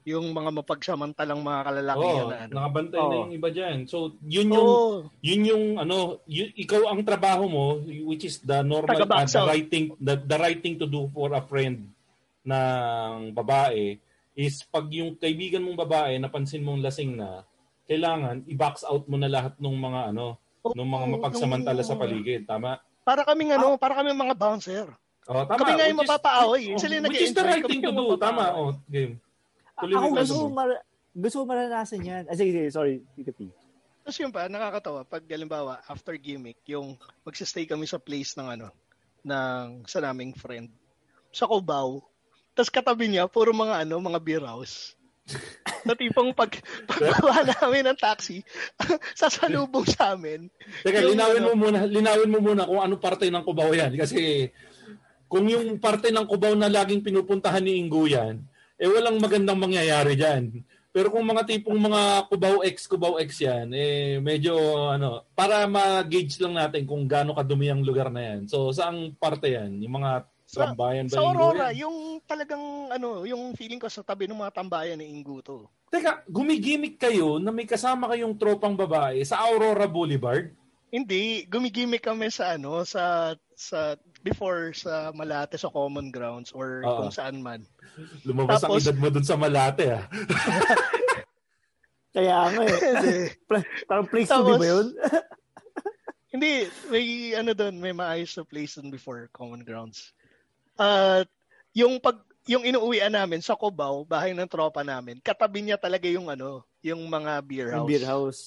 yung mga mapagsamantalang mga kalalaki Oo, na ano. nakabantay na Oo. yung iba dyan. So, yun yung, Oo. yun yung, ano, y- ikaw ang trabaho mo, which is the normal, uh, the right thing, the, the right thing to do for a friend ng babae is pag yung kaibigan mong babae napansin mong lasing na, kailangan i-box out mo na lahat ng mga ano, ng mga mapagsamantala sa paligid. Tama? Para kaming ano, para kaming mga bouncer. Oh, tama. Kami nga yung mapapaaway. oh, Sila yung Which is the right thing to do. Tama. Oh, game. Tuloy Ako gusto ko, mar- gusto ko maranasan yan. Ah, sige, sige, sorry, Tito P. Tapos yun pa, nakakatawa. Pag halimbawa, after gimmick, yung magsistay kami sa place ng ano, ng sa naming friend. Sa Cubao. Tapos katabi niya, puro mga ano, mga beer house. na tipong pag pagbawa namin ng taxi, sasalubong sa amin. Teka, Yung linawin ano- mo muna, linawin mo muna kung ano parte ng Cubao yan kasi kung yung parte ng Cubao na laging pinupuntahan ni Ingo yan, eh walang magandang mangyayari diyan. Pero kung mga tipong mga Cubao X, Cubao X yan, eh medyo ano, para ma-gauge lang natin kung gaano kadumi ang lugar na yan. So, saang parte yan? Yung mga Sa, tambayan ba sa Aurora, yan? yung talagang ano, yung feeling ko sa tabi ng mga tambayan ni Ingo to. Teka, gumigimik kayo na may kasama kayong tropang babae sa Aurora Boulevard? Hindi, gumigimik kami sa ano, sa sa before sa Malate sa Common Grounds or Oo. kung saan man. Lumabas ang Tapos- edad mo dun sa Malate ah. Kaya nga eh. Parang place to be Tapos- ba yun? Hindi, may ano doon, may maayos na place doon before Common Grounds. At yung pag yung inuuwian namin sa Cubao, bahay ng tropa namin, katabi niya talaga yung ano, yung mga beer Yung house. beer house.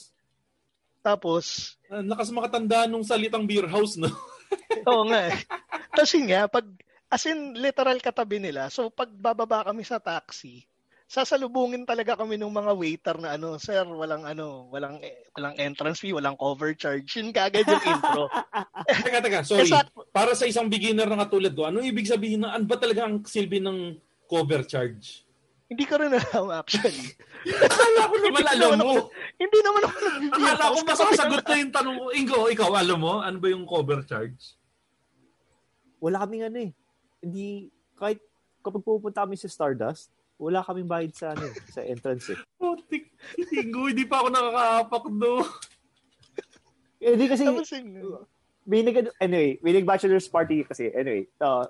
Tapos, Ang lakas makatanda nung salitang beer house, no? oo nga eh. Tapos yun nga, pag, as in, literal katabi nila. So, pag bababa kami sa taxi, sasalubungin talaga kami ng mga waiter na ano, sir, walang ano, walang walang entrance fee, walang cover charge. Yun kagad yung intro. teka, teka, sorry. Exact- Para sa isang beginner na katulad ko, ano ibig sabihin na, ano ba talaga ang silbi ng cover charge? Hindi ko rin alam actually. Akala ko naman Hindi alam naman mo. ako- Hindi naman ako nag-beer Akala ko house. mas Kasi- masagot na yung tanong ko. Ingo, ikaw, alam mo? Ano ba yung cover charge? Wala kaming ano eh. Hindi, kahit kapag pupunta kami sa Stardust, wala kaming bayad sa ano, eh, sa entrance eh. Putik. Ingo, hindi pa ako nakakaapak do. Eh, di kasi, nag, anyway, may nag-bachelor's party kasi, anyway, uh,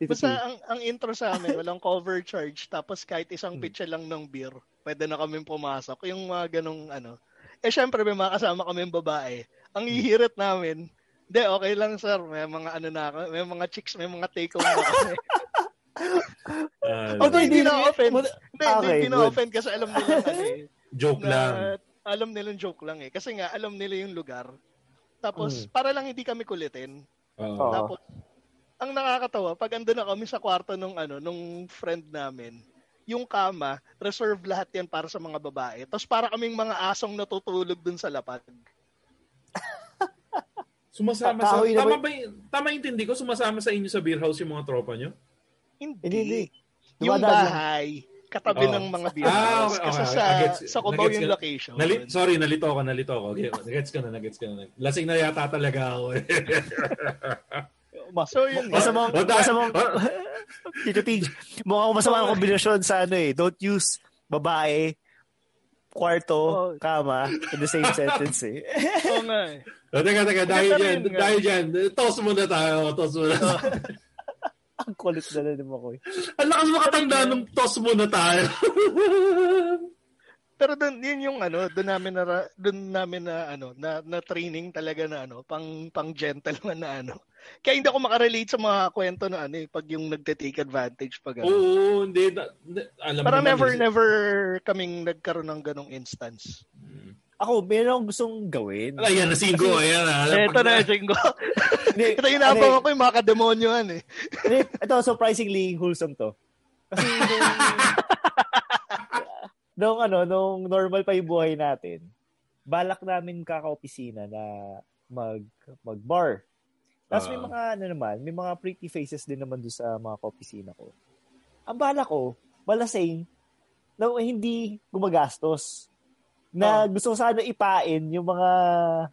Basta ang, ang intro sa amin, walang cover charge. Tapos kahit isang Hmm. pitsa lang ng beer, pwede na kami pumasok. Yung mga ganong ano. Eh syempre may mga kasama kami babae. Ang Hmm. hihirit namin, hindi, okay lang sir. May mga ano na ako, may mga chicks, may mga take home na kami. Ah, Although hindi hindi- na offend. Hindi, hindi, Okay, hindi na offend kasi alam nila eh. joke na lang. alam nilang joke lang eh. Kasi nga, alam nila yung lugar. Tapos, Mm. para lang hindi kami kulitin. Oo. Tapos, ang nakakatawa, pag ando na kami sa kwarto nung ano, nung friend namin, yung kama, reserve lahat yan para sa mga babae. Tapos para kaming mga asong natutulog dun sa lapag. Sumasama sa... Tama ba- Tama intindi ko? Sumasama sa inyo sa beer house yung mga tropa nyo? Hindi. Hindi, hindi. Yung bahay, katabi Oo. ng mga beer Ah, house. okay, Kasi okay. sa, Nagets- sa Cubao yung ka- location. Nali, sorry, nalito ako, nalito ako. Okay, nagets ko na, nagets ko na. Lasing na yata talaga ako. eh. So, yun. Masamang, Oh, masamang, Tito T, mukhang masama ang kombinasyon sa ano eh. Don't use babae, kwarto, Oh. kama in the same sentence eh. Oo nga eh. Oh, teka, teka, dahil dyan, dahil dyan, toss muna tayo, toss muna tayo. ang kulit na na naman ko eh. Ang lakas makatanda nung toss muna tayo. Pero doon yun yung ano, doon namin na doon namin na ano, na, na training talaga na ano, pang pang gentleman na ano. Kaya hindi ako makarelate sa mga kwento na ano, eh, pag yung nagte-take advantage pag ano. Oo, hindi. na- na- alam Para naman, never eh. never kaming nagkaroon ng ganong instance. Ako, meron akong gustong gawin. Ayan, nasinggo. Ayan, ah. Ito na. Hindi, Ito inabang ako yung mga kademonyoan eh. Ito, surprisingly wholesome to. Kasi nung, nung, ano, nung normal pa yung buhay natin, balak namin kaka-opisina na mag, mag-bar. Tapos may Ah. mga, ano naman, may mga pretty faces din naman doon sa mga ka-opisina ko. Ang balak ko, malasing, na hindi gumagastos. Na gusto ko sana ipain yung mga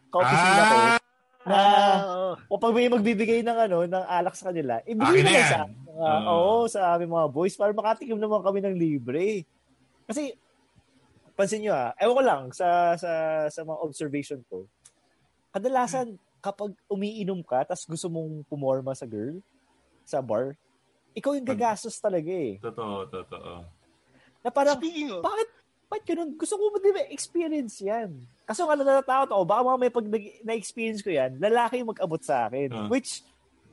ka-opisina ko Ah, na Ah, o pag may magbibigay ng ano ng alak sa kanila, ibigay Akin na yan. sa mga, Oo. oo, sa aming mga boys para makatikim naman kami ng libre. Kasi pansin niyo ah, ewan ko lang sa sa sa mga observation ko. Kadalasan kapag umiinom ka tapos gusto mong pumorma sa girl sa bar, ikaw yung gagastos talaga eh. totoo, totoo. Na parang speaking of, bakit bakit ganun? Gusto ko di ba experience yan. Kaso nga natatakot ako, baka mga may pag na-experience ko yan, lalaki yung mag-abot sa akin. Ah. Which,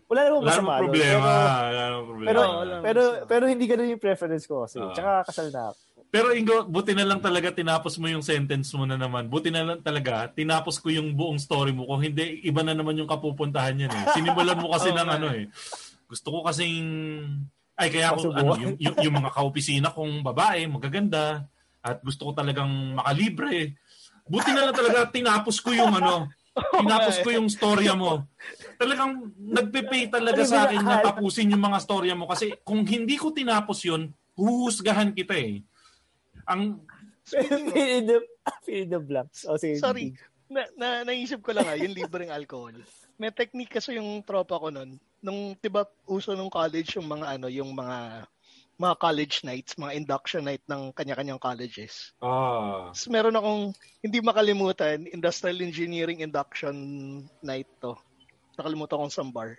wala namang Wala masama. namang problema. Pero, Wala namang problema. pero, pero, pero, hindi ganun yung preference ko kasi. Ah. Tsaka kasal na ako. Pero Ingo, buti na lang talaga tinapos mo yung sentence mo na naman. Buti na lang talaga tinapos ko yung buong story mo. Kung hindi, iba na naman yung kapupuntahan yan eh. Sinimulan mo kasi Oo ng ano eh. Gusto ko kasing... Ay, kaya ako, ano, yung, yung, yung mga kaopisina kong babae, magaganda, at gusto ko talagang makalibre. Buti na lang talaga tinapos ko yung ano, tinapos ko yung storya mo. Talagang nagpe-pay talaga sa akin na tapusin yung mga storya mo kasi kung hindi ko tinapos yun, huhusgahan kita eh. Ang the, fill in the blanks. O, sige, sorry, na, na, naisip ko lang ah, yung libreng alcohol. May technique kasi yung tropa ko nun. Nung, tiba, uso nung college yung mga ano, yung mga mga college nights, mga induction night ng kanya-kanyang colleges. ah, Tapos meron akong hindi makalimutan, industrial engineering induction night to. Nakalimutan kong sa bar.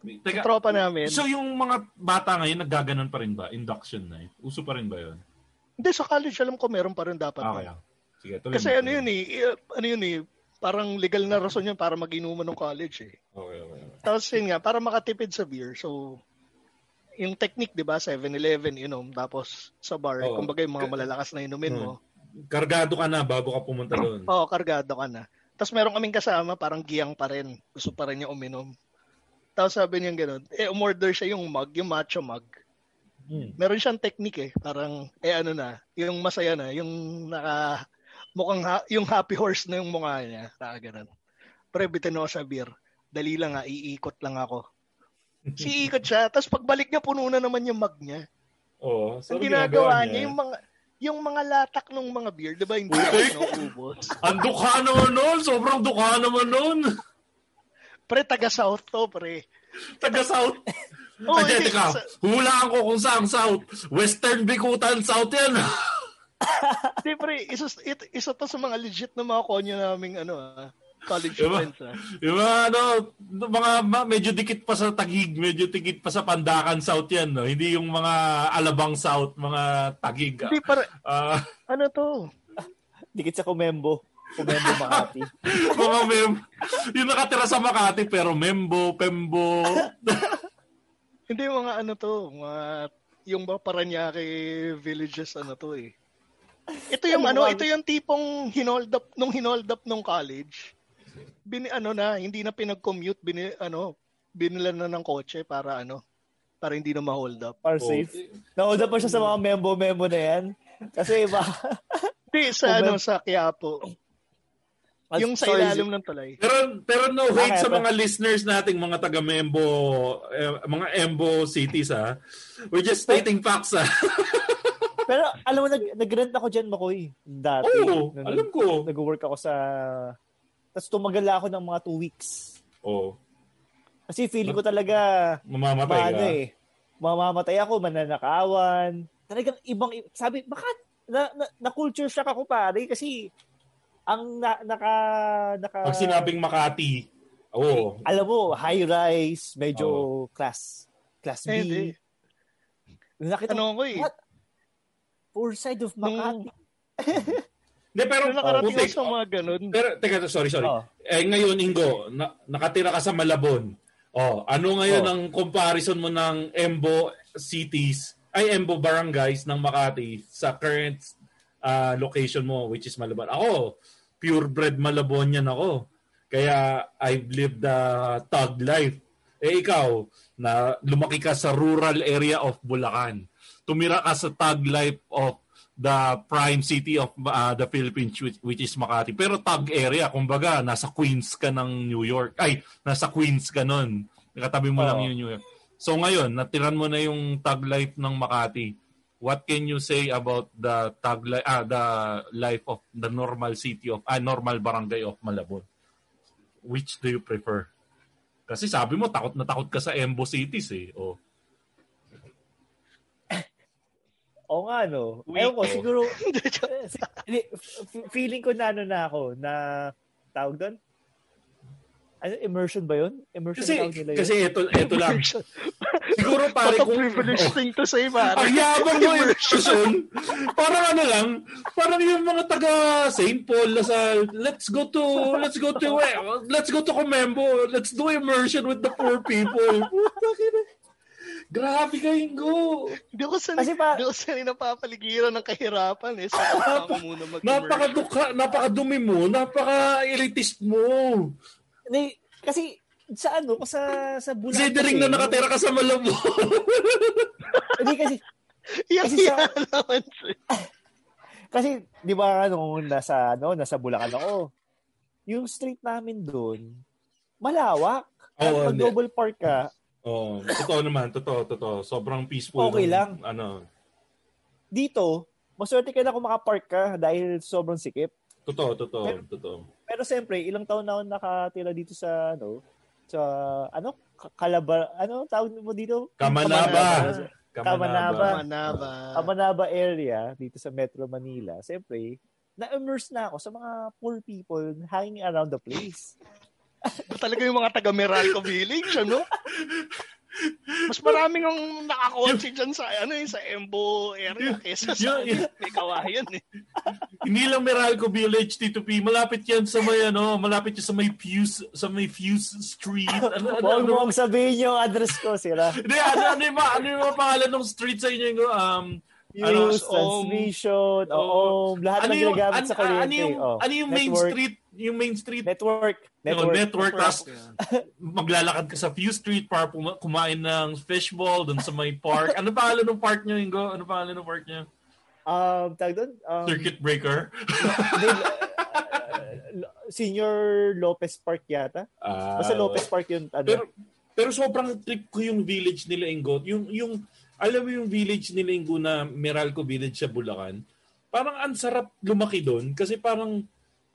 teka, Tropa namin. So yung mga bata ngayon naggaganon pa rin ba? Induction night? Uso pa rin ba 'yon? Hindi, sa college alam ko meron pa rin dapat. Okay. nun. Sige, tuloy Kasi mo, ano yun eh, eh, ano yun eh, parang legal na rason yun para mag-inuman ng college eh. Okay, okay. okay. Tapos yun nga, para makatipid sa beer. So, yung technique, di ba, 7-Eleven, inom, tapos sa bar, Oo. kumbaga yung mga malalakas na inumin mo, Kargado ka na bago ka pumunta doon. oo, kargado ka na. Tapos meron kaming kasama, parang giyang pa rin. Gusto pa rin niya uminom. Tapos sabi niya gano'n, eh, umorder siya yung mug, yung macho mug. Hmm. Meron siyang technique eh, parang, eh ano na, yung masaya na, yung naka, mukhang, ha- yung happy horse na yung mukha niya, saka gano'n. Pre, bitin ako sa beer. Dali lang nga, iikot lang ako. Si ikot siya, tapos pagbalik niya, puno na naman yung mug niya. Oo. So, Ang ano ginagawa niya, yung mga yung mga latak ng mga beer, di ba hindi na naubos? Ang dukha naman nun. Sobrang dukha naman nun. Pre, taga-south to, pre. Taga-south. Oh, Ay, teka. sa- Hulaan ko kung saan south. Western Bikutan South yan. Hindi, pre, isa, ito, isa to sa mga legit na mga konyo naming ano, ah, college Diba? friends. Ah. Yung mga ano, mga ma- medyo dikit pa sa Tagig, medyo dikit pa sa Pandakan South yan, no? Hindi yung mga Alabang South, mga Tagig. Hindi, para, Ah, ano to? Dikit sa Kumembo. Kumembo Makati. mga mem, yung nakatira sa Makati pero Membo, Pembo. Hindi, mga ano to, mga, yung mga Paranaque villages, ano to eh. Ito yung ano, ito yung tipong hinold up, nung hinold up nung college. Bin, ano na, hindi na pinag-commute, bin, ano, binila na ng kotse para ano, para hindi na ma-hold up. Para safe. Nauna pa siya sa mga membo-membo na yan. Kasi iba. Hindi, sa ano, sa Quiapo. Ah, yung sa ilalim ng tulay. Pero pero no hate Bakit? sa mga listeners nating mga taga Membo, eh, mga Embo cities ha. We're just stating facts ha. Pero alam mo, nag, nag-rent ako dyan, Makoy. Dati. Oo, Nung alam ko. Nag-work ako sa... Tapos tumagal ako ng mga two weeks. Oh, Kasi feeling ko talaga... mamamatay maano ka. eh. Mamamatay ako, mananakawan. Talagang ibang... Sabi, baka na, na, na culture shock ako pare kasi ang na, naka naka Pag sinabing Makati, oo. alam mo high rise medyo class class B Eh, hindi. nakita Ano ko eh. what poor side of Makati Hindi, pero, nakarating ako sa mga ganun. Pero, teka, sorry, sorry. Oh. Eh, ngayon, Ingo, na, nakatira ka sa Malabon. Oh, ano ngayon Oh. ang comparison mo ng Embo cities, ay Embo barangays ng Makati sa current ah, location mo, which is Malabon? Ako, purebred Malabonian ako. Kaya, I've lived the thug life. Eh, ikaw, na lumaki ka sa rural area of Bulacan. Tumira ka sa thug life of the prime city of uh, the Philippines which, which is Makati. Pero tag area, kumbaga, nasa Queens ka ng New York. Ay, nasa Queens ka nun. Nakatabi mo lang Oo. yung New York. So ngayon, natiran mo na yung tag life ng Makati. What can you say about the tag life, ah, the life of the normal city of, ah, normal barangay of Malabon? Which do you prefer? Kasi sabi mo, takot na takot ka sa Embo cities eh. Oh. Oo nga, no. Ewan ko, oh. siguro, eh, feeling ko na ano na ako, na, tawag doon? Ano, immersion ba yun? Immersion Kasi, nila yun? kasi ito, ito lang. Siguro pare What a kung... privilege oh. thing to say, pare. Ang yabang mo immersion. parang ano lang, parang yung mga taga St. Paul na sa let's go to let's go to eh, let's go to Comembo. Let's do immersion with the poor people. Grabe ka, Ingo. Hindi ko sanay, Kasi pa- di ko sanay napapaligiran ng kahirapan eh. Sa ako muna Napakadukha, napakadumi mo, napaka-elitist mo. Hindi, kasi, sa ano, sa, sa Bulacan. Considering na kasi, nakatira ka sa Malabo. Hindi kasi, Kasi sa- kasi, di ba, ano, nasa, ano, nasa Bulacan ako, yung street namin doon, malawak. Oo, Pag hindi. double park ka, Oh, totoo naman, totoo, totoo. Sobrang peaceful. Okay ng- lang. Ano, dito, maswerte ka na kung makapark ka dahil sobrang sikip. totoo, totoo, Pero- totoo. Pero siyempre, ilang taon na ako nakatira dito sa, ano, sa, ano, Kalaba, ano, tawag mo dito? Kamanaba. Kamanaba. Manaba. Kamanaba area, dito sa Metro Manila. Siyempre, na-immerse na ako sa mga poor people hanging around the place. Talaga yung mga taga Meralco Village, ano? Mas maraming ang nakakotse dyan sa, ano eh, sa Embo area kesa sa Yun, yun. may kawayan eh. Hindi lang Meralco Village, Tito P. Malapit yan sa may, ano, malapit yan sa may Fuse, sa may Fuse Street. Ano, ano, Huwag ano? mo akong sabihin yung address ko, sila. Hindi, ano, ano, yung, ano yung mga pangalan ng street sa inyo? Ingo? Um, ano, Use, transmission, Oo. OOM, lahat ano ng yung, ginagamit ano, sa kuryente. ano yung, oh. ano yung main Network. street? Yung main street? Network. Network. Network. network. Tapos, maglalakad ka sa Fuse Street para kumain ng fishball dun sa may park. Ano pangalan ng park niyo, Ingo? Ano pangalan ng park niyo? Um, tag doon? Um, Circuit Breaker? hindi, uh, Senior Lopez Park yata. Ah, Basta Lopez Park yun. Ano, Pero pero sobrang trip ko yung village nila Ingo. Yung yung alam mo yung village ni Linggo na Meralco Village sa Bulacan, parang ang sarap lumaki doon kasi parang,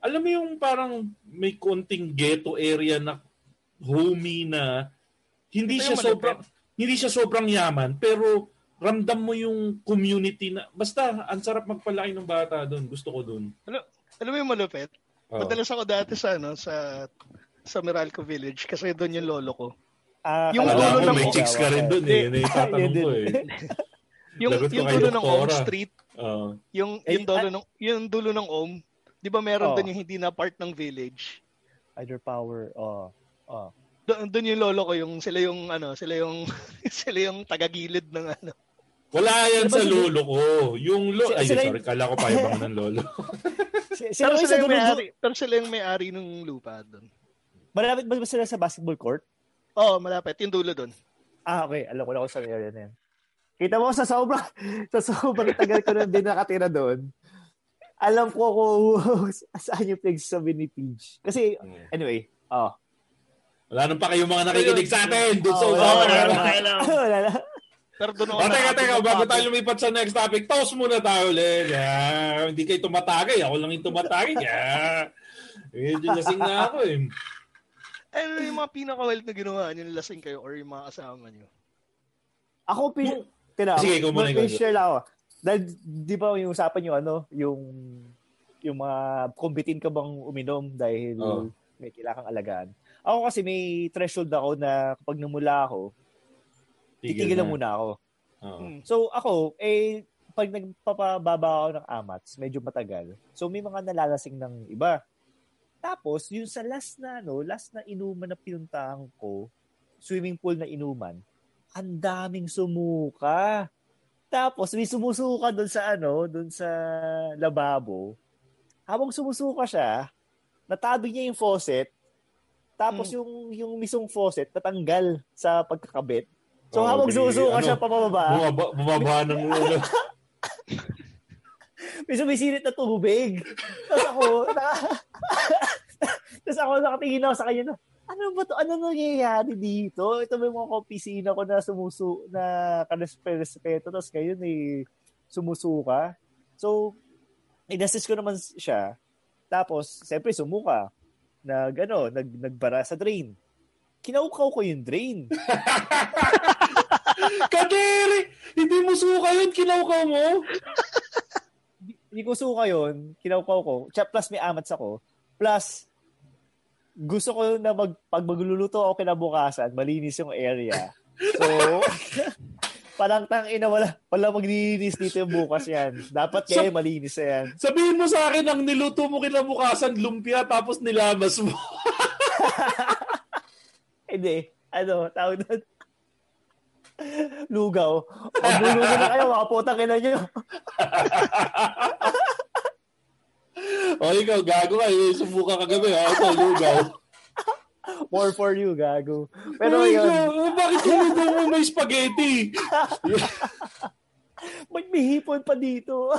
alam mo yung parang may konting ghetto area na homey na hindi Ito siya sobrang hindi siya sobrang yaman pero ramdam mo yung community na basta ang sarap magpalaki ng bata doon gusto ko doon Ano, alam mo yung malupit? Oo. Madalas ako dati sa ano sa sa Meralco Village kasi doon yung lolo ko. Ah, Yung dulo ko ng- may chicks ka rin doon eh Hindi. naitatanong ko eh Yung yung kay dulo ng Om Doktora. Street, Oo. yung Eh, yung dulo ng yung dulo ng Om, 'di ba meron Oh. doon yung hindi na part ng village? hydropower. Oh. Oh. Doon doon yung lolo ko yung sila yung ano, sila yung sila yung tagagilid ng ano. wala yan Diba sa lolo ko yung lo ay sila sorry kala ko payabang ng lolo Si- Pero Sila yung sila yung may-ari, pero sila yung may-ari ng lupa doon. malapit ba sila sa basketball court? Oo, oh, malapit. Yung dulo doon. Ah, okay. Alam ko na kung saan area na yan. Kita mo, sa sobrang, sa sobrang tagal ko na din nakatira doon, alam ko kung saan yung pinagsasabi ni Peach. Kasi, anyway, oh. wala nang pa kayong mga nakikinig sa atin doon sa Oh, usapan wala, natin. wala, na. Pero doon ako O, teka, teka, bago tayo lumipat sa next topic, toast muna tayo ulit. Yeah, hindi kayo tumatagay. Ako lang yung tumatagay. Yeah. Medyo lasing na ako eh. Ano yung mga pinaka-wild na ginawa niyo, lasing kayo or yung mga kasama niyo? Ako, pin... Tina, Sige, ikaw muna, ikaw. may share lang ako. Dahil, di ba yung usapan yung ano, yung yung mga kumbitin ka bang uminom dahil Oo. may kailangang alagaan. Ako kasi may threshold ako na kapag namula ako, titigil lang muna ako. Hmm. So ako, eh, pag nagpapababa ako ng amats, medyo matagal. So may mga nalalasing ng iba. Tapos, yung sa last na, no, last na inuman na pinuntahan ko, swimming pool na inuman, ang daming sumuka. Tapos, may sumusuka doon sa ano, doon sa lababo. Habang sumusuka siya, natabi niya yung faucet, tapos yung yung misong faucet natanggal sa pagkakabit. So Oo, habang di- sumusuka ano, siya pababa, Bumaba, bumaba ng ulo. may sumisilip na tubig. Tapos ako, na, tapos ako nakatingin ako sa kanya na, ano ba to? Ano nangyayari dito? Ito yung mga opisina ko na sumusu, na karespeto, tapos ngayon eh, sumusuka. So, inassist ko naman siya. Tapos, siyempre, sumuka. Nag, ano, nag, nagbara sa drain. Kinaukaw ko yung drain. Kadiri! Hindi mo suka yun, kinaukaw mo. hindi ko suka yun, kinaukaw ko. Plus may amats ako. Plus, gusto ko na mag, pag magluluto ako kinabukasan, malinis yung area. So, parang tang ina wala, wala maglilinis dito yung bukas yan. Dapat kaya malinis na yan. Sabihin mo sa akin, ang niluto mo kinabukasan, lumpia, tapos nilamas mo. Hindi. Ano, tawag doon. Lugaw. Magluluto na kayo, mga putang ina nyo. O ikaw, gago ka. eh, Sumuka kagabi. Ha? Ito, lugaw. More for you, gago. Pero Uy, yun, bakit yung lugaw mo may spaghetti? ba't may hipon pa dito?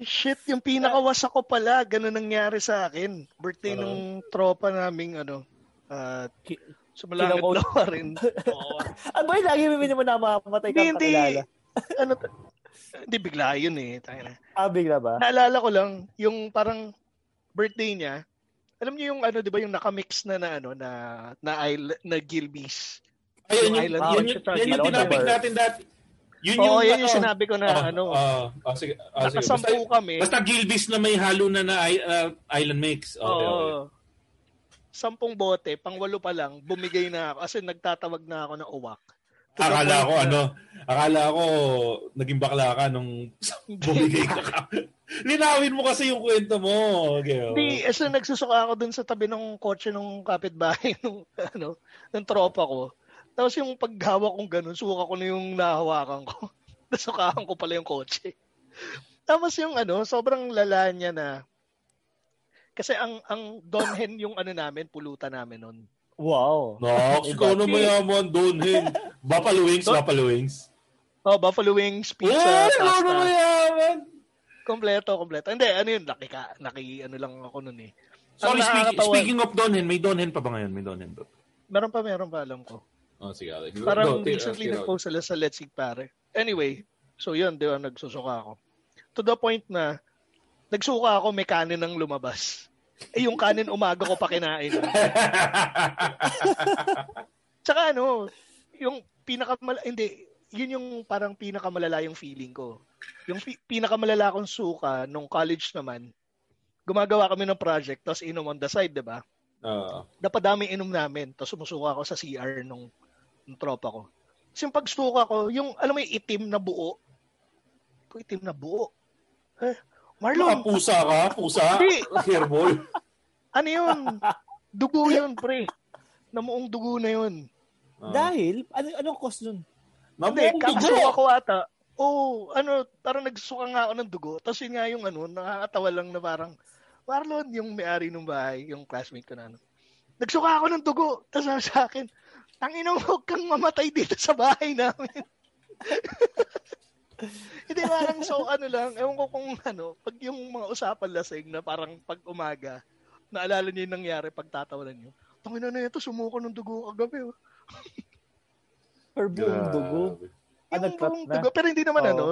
Shit, yung pinakawasak ko pala, ganun nangyari sa akin. Birthday Oo. nung tropa naming ano, uh, Ki- sumalangit lawa rin. Oo. Ah, boy, lagi may naman na mamamatay Hindi, kakilala. ano, to- hindi bigla yun eh. Tayo na. Ah, bigla ba? Naalala ko lang, yung parang birthday niya, alam niyo yung ano, di ba yung nakamix na na ano, na, na, island, na Gilbis. Ayun, Yung yun, island yun, yun, yun yung tinapik natin dati. Yun Oo, yun yung sinabi ko na ah, ano, ah, ah, sige, ah, sige. Basta, kami. basta Gilbis na may halo na na ah, island mix. Okay, Oo. okay. Sampung bote, pang walo pa lang, bumigay na ako. Kasi nagtatawag na ako ng uwak. Akala ko na- ano, akala ko naging bakla ka nung bumigay ka. Linawin mo kasi yung kwento mo. Okay, oh. Hindi, kasi nagsusuka ako dun sa tabi ng kotse ng kapitbahay nung ano, ng tropa ko. Tapos yung paghawak kong ganun, suka ko na yung nahawakan ko. Nasukahan ko pala yung kotse. Tapos yung ano, sobrang lala niya na kasi ang ang Donhen yung ano namin, pulutan namin nun. Wow. Nox, ikaw na mayaman doon, Hen. Buffalo Wings, Buffalo Wings. Oh, Buffalo Wings, pizza, ikaw na pasta. mayaman. Kompleto, kompleto. Hindi, ano yun, naki, ka, naki ano lang ako nun eh. Sorry, Ang speaking, of Donhen, may Donhen pa ba ngayon? May Donhen ba? Meron pa, meron pa, alam ko. Oh, sige, Alex. Parang ti- recently uh, nag-post sila sa Let's Eat Pare. Anyway, so yun, di ba, nagsusuka ako. To the point na, nagsuka ako, may kanin ang lumabas. Eh, yung kanin umaga ko pa kinain. Tsaka ano, yung pinakamal hindi, yun yung parang pinakamalala yung feeling ko. Yung fi- pinakamalala kong suka nung college naman, gumagawa kami ng project, tapos inom on the side, di ba? Oo. Napadami inom namin, tapos sumusuka ako sa CR nung, nung tropa ko. Tapos yung pagsuka ko, yung, alam mo yung itim na buo, itim na buo. Eh, Marlon, Pusa ka? Pusa? Hindi. Hairball? ano yun? Dugo yun, pre. Namuong dugo na yun. Dahil, ano, anong cause nun? Hindi, kakasuka ko ata. Oo, oh, ano, parang nagsuka nga ako ng dugo. Tapos yun nga yung ano, nakakatawa lang na parang, Marlon, yung may-ari ng bahay, yung classmate ko na ano. Nagsuka ako ng dugo. Tapos sabi sa akin, tangina mo, huwag kang mamatay dito sa bahay namin. Hindi, parang so ano lang, ewan ko kung ano, pag yung mga usapan lasing na parang pag umaga, naalala niyo yung nangyari pag tatawanan niyo. Tangina na ito, sumuko ng dugo kagabi. Oh. Or buong dugo. Ah, Yung nag-cut buong na? dugo, pero hindi naman Oo. ano.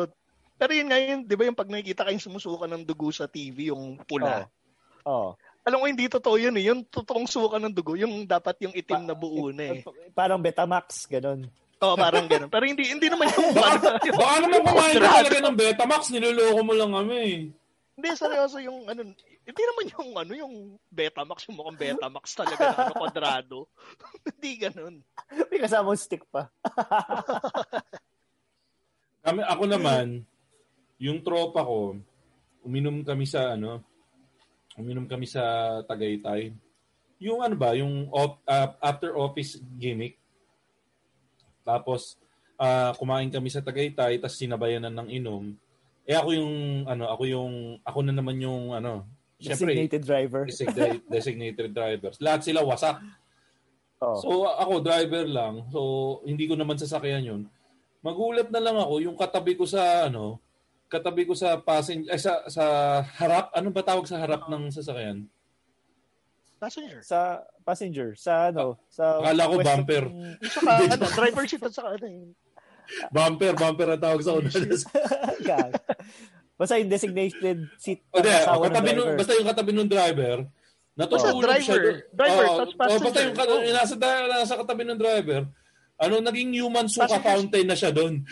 Pero yun nga yun, di ba yung pag nakikita kayong sumusuka ng dugo sa TV, yung pula. Oo. Alam ko hindi totoo yun eh. Yung totoong suka ng dugo, yung dapat yung itim na buo na eh. Parang Betamax, ganun. Oo, parang ganun. Pero hindi hindi naman yung Baka, baka naman kumain ka talaga ng Betamax, niloloko mo lang kami. Hindi, seryoso yung ano, hindi naman yung ano, yung Betamax, yung mukhang Betamax talaga na ano, kwadrado. hindi ganun. May kasama stick pa. Kami, ako naman, yung tropa ko, uminom kami sa ano, uminom kami sa Tagaytay. Yung ano ba, yung op, uh, after office gimmick. Tapos ah, kumain kami sa Tagaytay, tapos sinabayanan ng inom. Eh ako yung ano, ako yung ako na naman yung ano, syempre Designated driver. designated, designated drivers. Lahat sila wasak. Oo. So ako driver lang. So hindi ko naman sasakyan 'yun. Magulat na lang ako yung katabi ko sa ano, katabi ko sa passenger ay sa sa harap, ano ba tawag sa harap ng sasakyan? Passenger. Sa passenger, sa ano, sa Akala ko bumper. Yung saka, ano, driver seat at saka ano yun. Bumper, bumper ang tawag sa una. Basta yung designated seat O, di, ng asawa o, ng katabi nung, driver. basta yung katabi ng driver, natutulog Basta siya. driver. doon. Driver, Oo, tapos o, basta passenger. yung, kat- yung nasa, nasa katabi ng driver, ano, naging human suka Passenger. fountain na siya doon.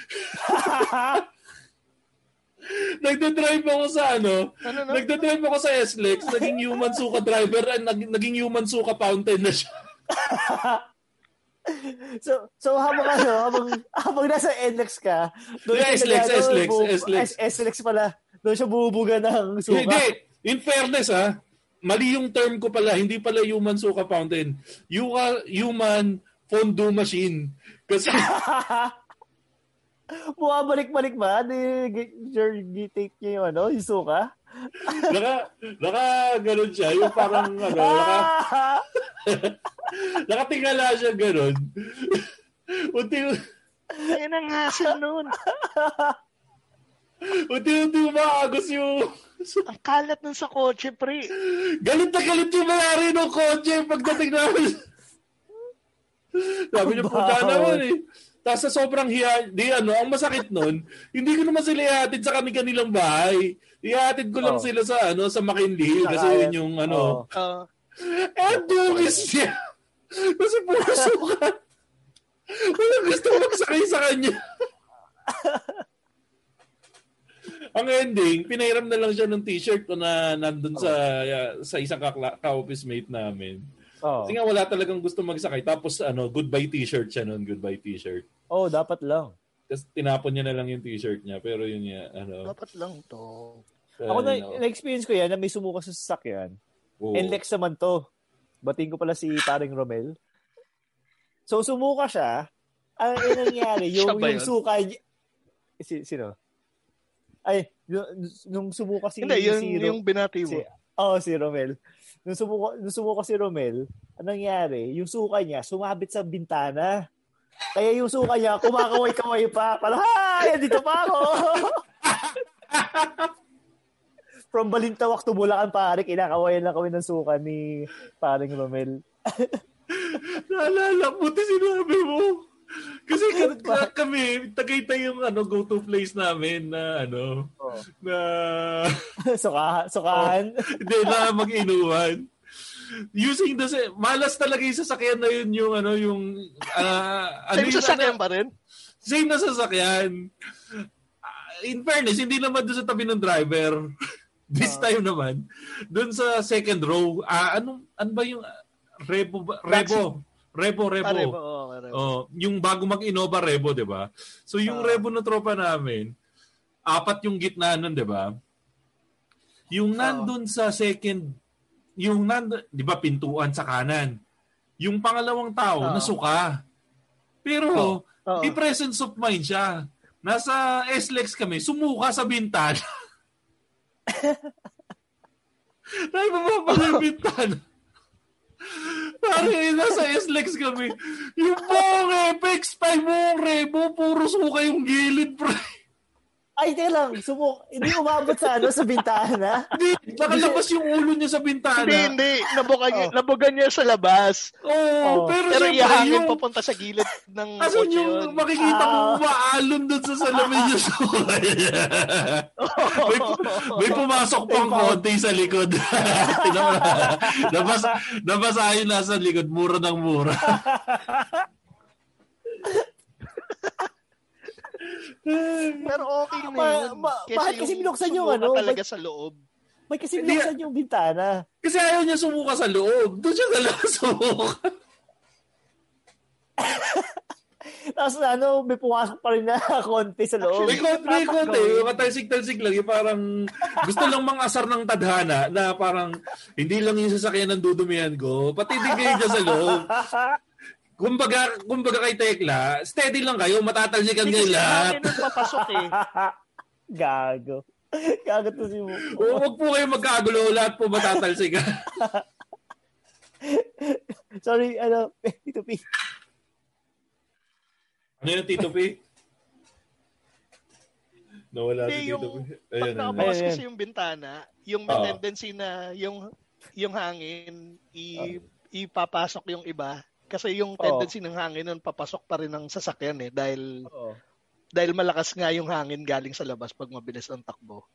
Nagdadrive ako sa ano, Ano, no? nagdadrive ako sa SLEX, naging human suka driver, and nag, naging human suka fountain na siya. so, so habang ano, habang, habang nasa NLEX ka, doon Yeah, SLEX, ano, SLEX, bu- SLEX. SLEX pala. Doon siya bubuga ng suka. Hindi, in fairness ha, mali yung term ko pala, hindi pala human suka fountain. Yuka, human fondue machine. Kasi Bumabalik-balik ba? Di, take niya yung ano, yung suka? naka, naka, ganun siya, yung parang, ano, naka, nakatingala siya ganun. Unti, Yan ang hassle nun. unti-unti umaagos yung, Ang kalat nun sa kotse, pre. galit na galit yung mayari ng kotse pagdating namin. Sabi niya, Bawal. naman eh. Tapos sa sobrang hiya, di ano, ang masakit nun, hindi ko naman sila ihatid sa kanilang bahay. Ihatid ko lang Oh. sila sa ano sa McKinley kasi yun yung ano. oh. Uh, Eh, dungis niya. Kasi puro sukat. Walang gusto magsakay sa kanya. ang ending, pinahiram na lang siya ng t-shirt ko na nandun sa sa isang kakla- ka-office mate namin. Oh. Kasi nga wala talagang gusto magsakay. Tapos ano, goodbye t-shirt siya noon, goodbye t-shirt. Oh, dapat lang. Tapos tinapon niya na lang yung t-shirt niya. Pero yun nga, ano. dapat lang to. Ako na, ano, na-experience ko yan na may sumuka sa sasakyan. oo. NLEX naman to. Bating ko pala si paring Romel. So, sumuka siya. Ang ang nangyari, yung, yung yun? suka niya... Si, sino? Ay, yung, nung sumuka si... Hindi, yung, si Ro- yung binati mo. Si, oh, si Romel. Nung sumuka, nung sumuka si Romel, anong nangyari? Yung suka niya, sumabit sa bintana. Kaya yung suka niya, kumakaway-kaway pa. Parang, ha! Dito pa ako! From Balintawak to Bulacan, pare, kinakawayan lang kami ng suka ni paring Romel. Naalala, buti sinabi mo. Kasi ka- ka- kami, Tagaytay yung ano, go-to place namin na ano, Oh. na... Suka, sukahan. Hindi, na mag-inuman. Using the sa- malas talaga yung sasakyan na yun yung ano yung ano Same yung- sasakyan ano- pa rin? Same na sasakyan. Ah, In fairness, hindi naman doon sa tabi ng driver. This time naman, doon sa second row, ah ano ano ba yung ah, Rebo? Rebo. Rebo, Rebo. Ah, Rebo, oo, Rebo. Oh, yung bago mag-Innova Rebo, 'di ba? So yung Ah. Rebo ng tropa namin, apat yung gitna nun, 'di ba? Yung nandun sa second, yung nandun, 'di ba, pintuan sa kanan. Yung pangalawang tao Oo. nasuka. Pero Oo. may presence of mind siya. Nasa SLEX kami, sumuka sa bintana. Dahil bumaba na yung bintana. Parang eh, nasa SLEX kami. Yung buong Apex 5 buong Rebo, puro suka yung gilid, pre. Ay, teka lang. Subok. Hindi umabot sa ano, sa bintana. Hindi, nakalabas yung ulo niya sa bintana. Hindi, hindi. Nabugan, niya, nabugan niya sa labas. Oo, Oh. pero, Pero siyempre, ihangin yung, papunta sa gilid ng Asan kotse yung yun. makikita mo Ah. umaalon doon sa salamin yung suka may, may pumasok pang konti sa likod. Tingnan mo na. Nabasa, nabasa yun nasa likod. Mura ng mura. Pero okay na Ma- yun. ma- bakit kasi binuksan yung ano? talaga Ba't- sa loob. May kasi binuksan yung bintana. Kasi ayaw niya sumuka sa loob. Doon siya talaga sumuka. Tapos ano, may pumasok pa rin na konti sa loob. May konti, may konti. Matalsik-talsik lang. Yung parang gusto lang mang asar ng tadhana na parang hindi lang yung sasakyan ng dudumihan ko. Pati din kayo dyan sa loob. Kumbaga, kumbaga kay Tekla, steady lang kayo. Matatalsikan kayo Kasi lahat. nung papasok eh. Gago. Gago to si Mo. Oo, wag po kayo magkagulo. Lahat po matatalsikan. Sorry, ano, Tito P. ano yung Tito P? Nawala si Hindi, Tito P. pag Ayan, ayan. nakabukas kasi yung bintana, yung may Oo. tendency na yung yung hangin i, Ah. ipapasok yung iba. Kasi yung tendency ng hangin nun papasok pa rin ng sasakyan eh dahil Oo. dahil malakas nga yung hangin galing sa labas pag mabilis ang takbo.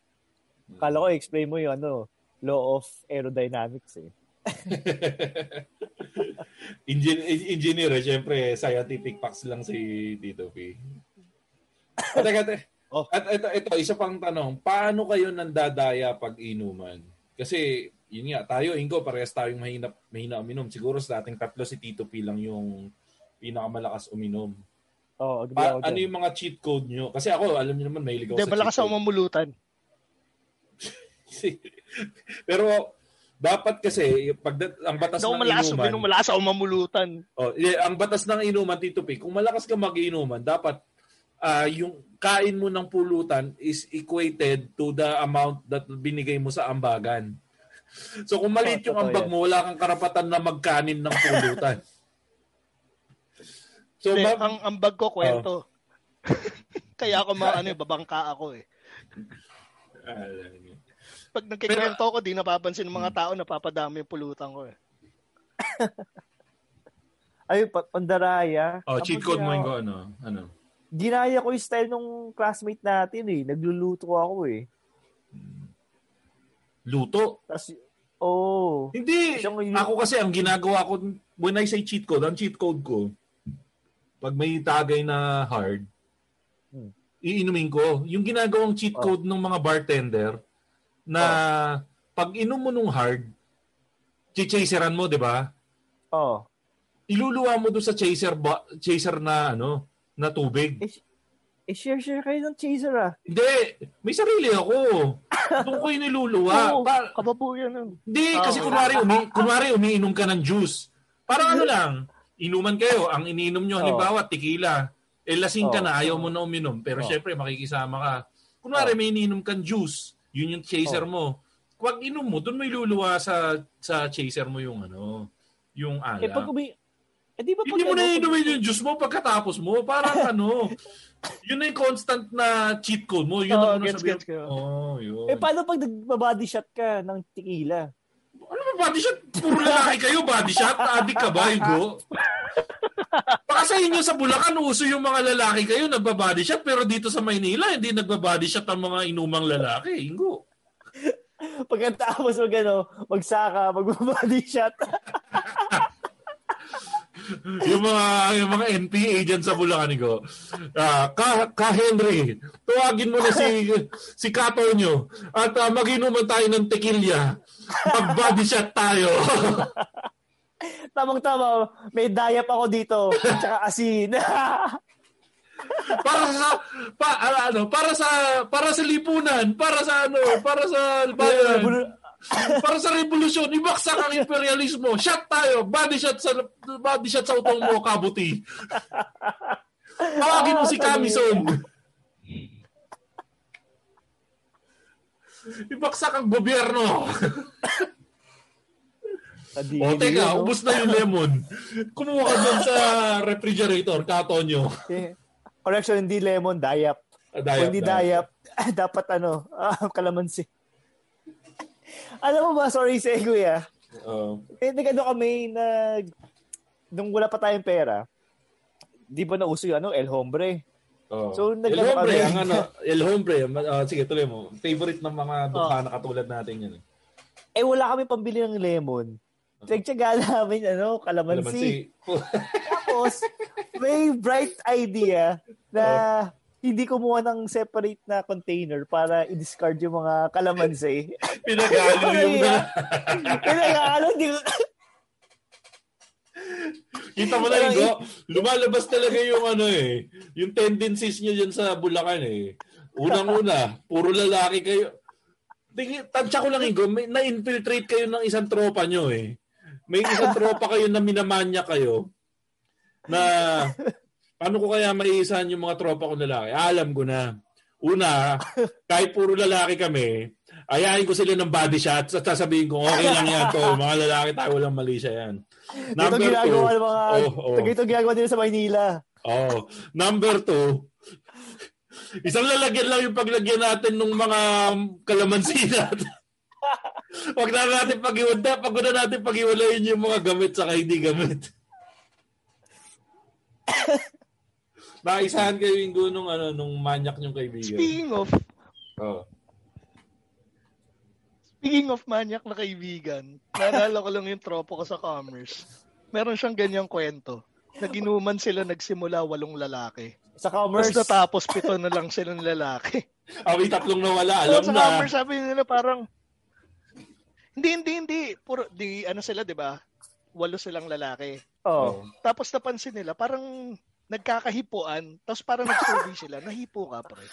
Kala ko, explain mo yung ano, law of aerodynamics eh. Engin- engineer, eh. Siyempre, scientific facts lang si Tito P. At, teka, te- Oh. at ito, ito, isa pang tanong. Paano kayo nandadaya pag inuman? Kasi, yun nga, tayo, Ingo, parehas tayong mahina, mahina uminom. Siguro sa ating tatlo, si Tito P lang yung pinakamalakas uminom. Oo, oh, agree Pa- ako ano yung mga cheat code nyo? Kasi ako, alam niyo naman, mahilig ako Hindi, sa malakas cheat code. mamulutan. Pero, dapat kasi, pag ang batas ako ng malakas inuman, uminom, malakas ako mamulutan. Oh, yeah, ang batas ng inuman Tito P, kung malakas ka mag-inuman, dapat ah, yung kain mo ng pulutan is equated to the amount that binigay mo sa ambagan. So kung maliit Oh, yung ambag mo, wala kang karapatan na magkanin ng pulutan. so Hindi, ba- ang, ang bag ko kwento. Kaya ako mga ano, eh, babangka ako eh. Pag nagkikwento ako, di napapansin ng mga tao, napapadami yung pulutan ko eh. Ay, pa- pandaraya. oh, cheat code mo yung yung ano, ano. Ginaya ko yung style nung classmate natin eh. Nagluluto ako eh. Luto. Tapos, oh. Hindi. Isang- Ako kasi ang ginagawa ko, when I say cheat code, ang cheat code ko, pag may tagay na hard, Hmm. iinumin ko. Yung ginagawang cheat Oh. code ng mga bartender, na pag inom mo nung hard, chichaseran mo, di ba? Oh. Iluluwa mo doon sa chaser, ba- chaser na ano, na tubig. Eh, share-share kayo ng chaser ah. Hindi, may sarili ako. Doon ko yung niluluwa. Oo, Pa- kababuyan nun. Hindi, Ah, kasi kunwari, umi, kunwari umiinom ka ng juice. Parang ano lang, inuman kayo, ang iniinom nyo, Oh. halimbawa, tequila. Eh, lasing ka Oh. na, ayaw mo na uminom. Pero Oh. syempre, makikisama ka. Kunwari, Oh. may iniinom kang juice. Yun yung chaser mo. Pag inom mo, doon mo iluluwa sa sa chaser mo yung ano, yung Eh, pag alak. umi... Eh, di ba pag Hindi mo ano, na inumin yung juice mo pagkatapos mo. Parang ano, yun na yung constant na cheat code mo. Yun Oo, ang gets, sabihin. gets ko. Oh, yun. Eh, paano pag nagbabody shot ka ng tequila? Ano ba body shot? Puro lalaki kayo, body shot? Adik ka ba, Igo? Baka sa inyo sa Bulacan, uso yung mga lalaki kayo nagbabody shot, pero dito sa Maynila, hindi nagbabody shot ang mga inumang lalaki, Ingo. Pagkatapos mag ano, magsaka, magbabody shot. Yung mga yung mga NPA dyan sa Bulacan ko. Uh, ka, ka Henry, tuwagin mo na si si Kato nyo at uh, mag-inuman tayo ng tequila. Mag-body shot tayo. Tamang-tama, may dayap ako dito, tsaka asin. para sa pa, ano, para sa para sa lipunan, para sa ano, para sa bayan. Para sa revolusyon, ibaksak ang imperialismo. Shot tayo. Body shot sa body shot sa utong mo, kabuti. Tawagin mo si Kamison. ibaksak ang gobyerno. o teka, ubus na yung lemon. Kumuha ka dun sa refrigerator, katonyo. Correction, hindi lemon, dayap. Ah, dayap Kung hindi dayap, dapat ano, uh, kalamansi. Alam mo ba, sorry sa kuya. Uh, eh, nag-ano kami na nung wala pa tayong pera, di ba nauso yung ano, El Hombre? Oh. So, El Hombre, ang ano, El Hombre, uh, sige, tuloy mo. Favorite ng mga dukha na katulad natin yan. Eh. eh, wala kami pambili ng lemon. Tagtsaga namin, ano, kalamansi. kalamansi. Tapos, may bright idea na oh. Hindi kumuha ng separate na container para i-discard yung mga kalamansi. Pinagalo yung na. Pinagalo, di Kita mo na Igo, lumalabas talaga yung ano eh, yung tendencies niyo dyan sa Bulacan eh. Unang-una, puro lalaki kayo. Tansya ko lang Igo, may, na-infiltrate kayo ng isang tropa nyo eh. May isang tropa kayo na minamanya kayo na paano ko kaya maiisahan yung mga tropa ko lalaki? Alam ko na. Una, kahit puro lalaki kami, ayahin ko sila ng body shots at sasabihin ko, okay lang yan to. Mga lalaki tayo, walang mali siya yan. Number ito ginagawa two, mga, oh, oh. ito ginagawa nila sa Maynila. Oh. Number two, isang lalagyan lang yung paglagyan natin ng mga kalamansi natin. Wag na natin pag-iwala, pag na natin pag-iwalayin yung mga gamit sa hindi gamit. Naisahan kayo yung gunong ano nung manyak niyong kaibigan. Speaking of Oh. Speaking of manyak na kaibigan, naalala ko lang yung tropo ko sa commerce. Meron siyang ganyang kwento. Naginuman sila nagsimula walong lalaki. Sa commerce? Tapos natapos pito na lang sila ng lalaki. Ah, may tatlong nawala. Alam so, sa na. Sa commerce sabi nila parang hindi, hindi, hindi. Puro, di, ano sila, di ba? Walo silang lalaki. Oh. Tapos napansin nila, parang nagkakahipuan, tapos parang nag-survey sila, nahipo ka pre.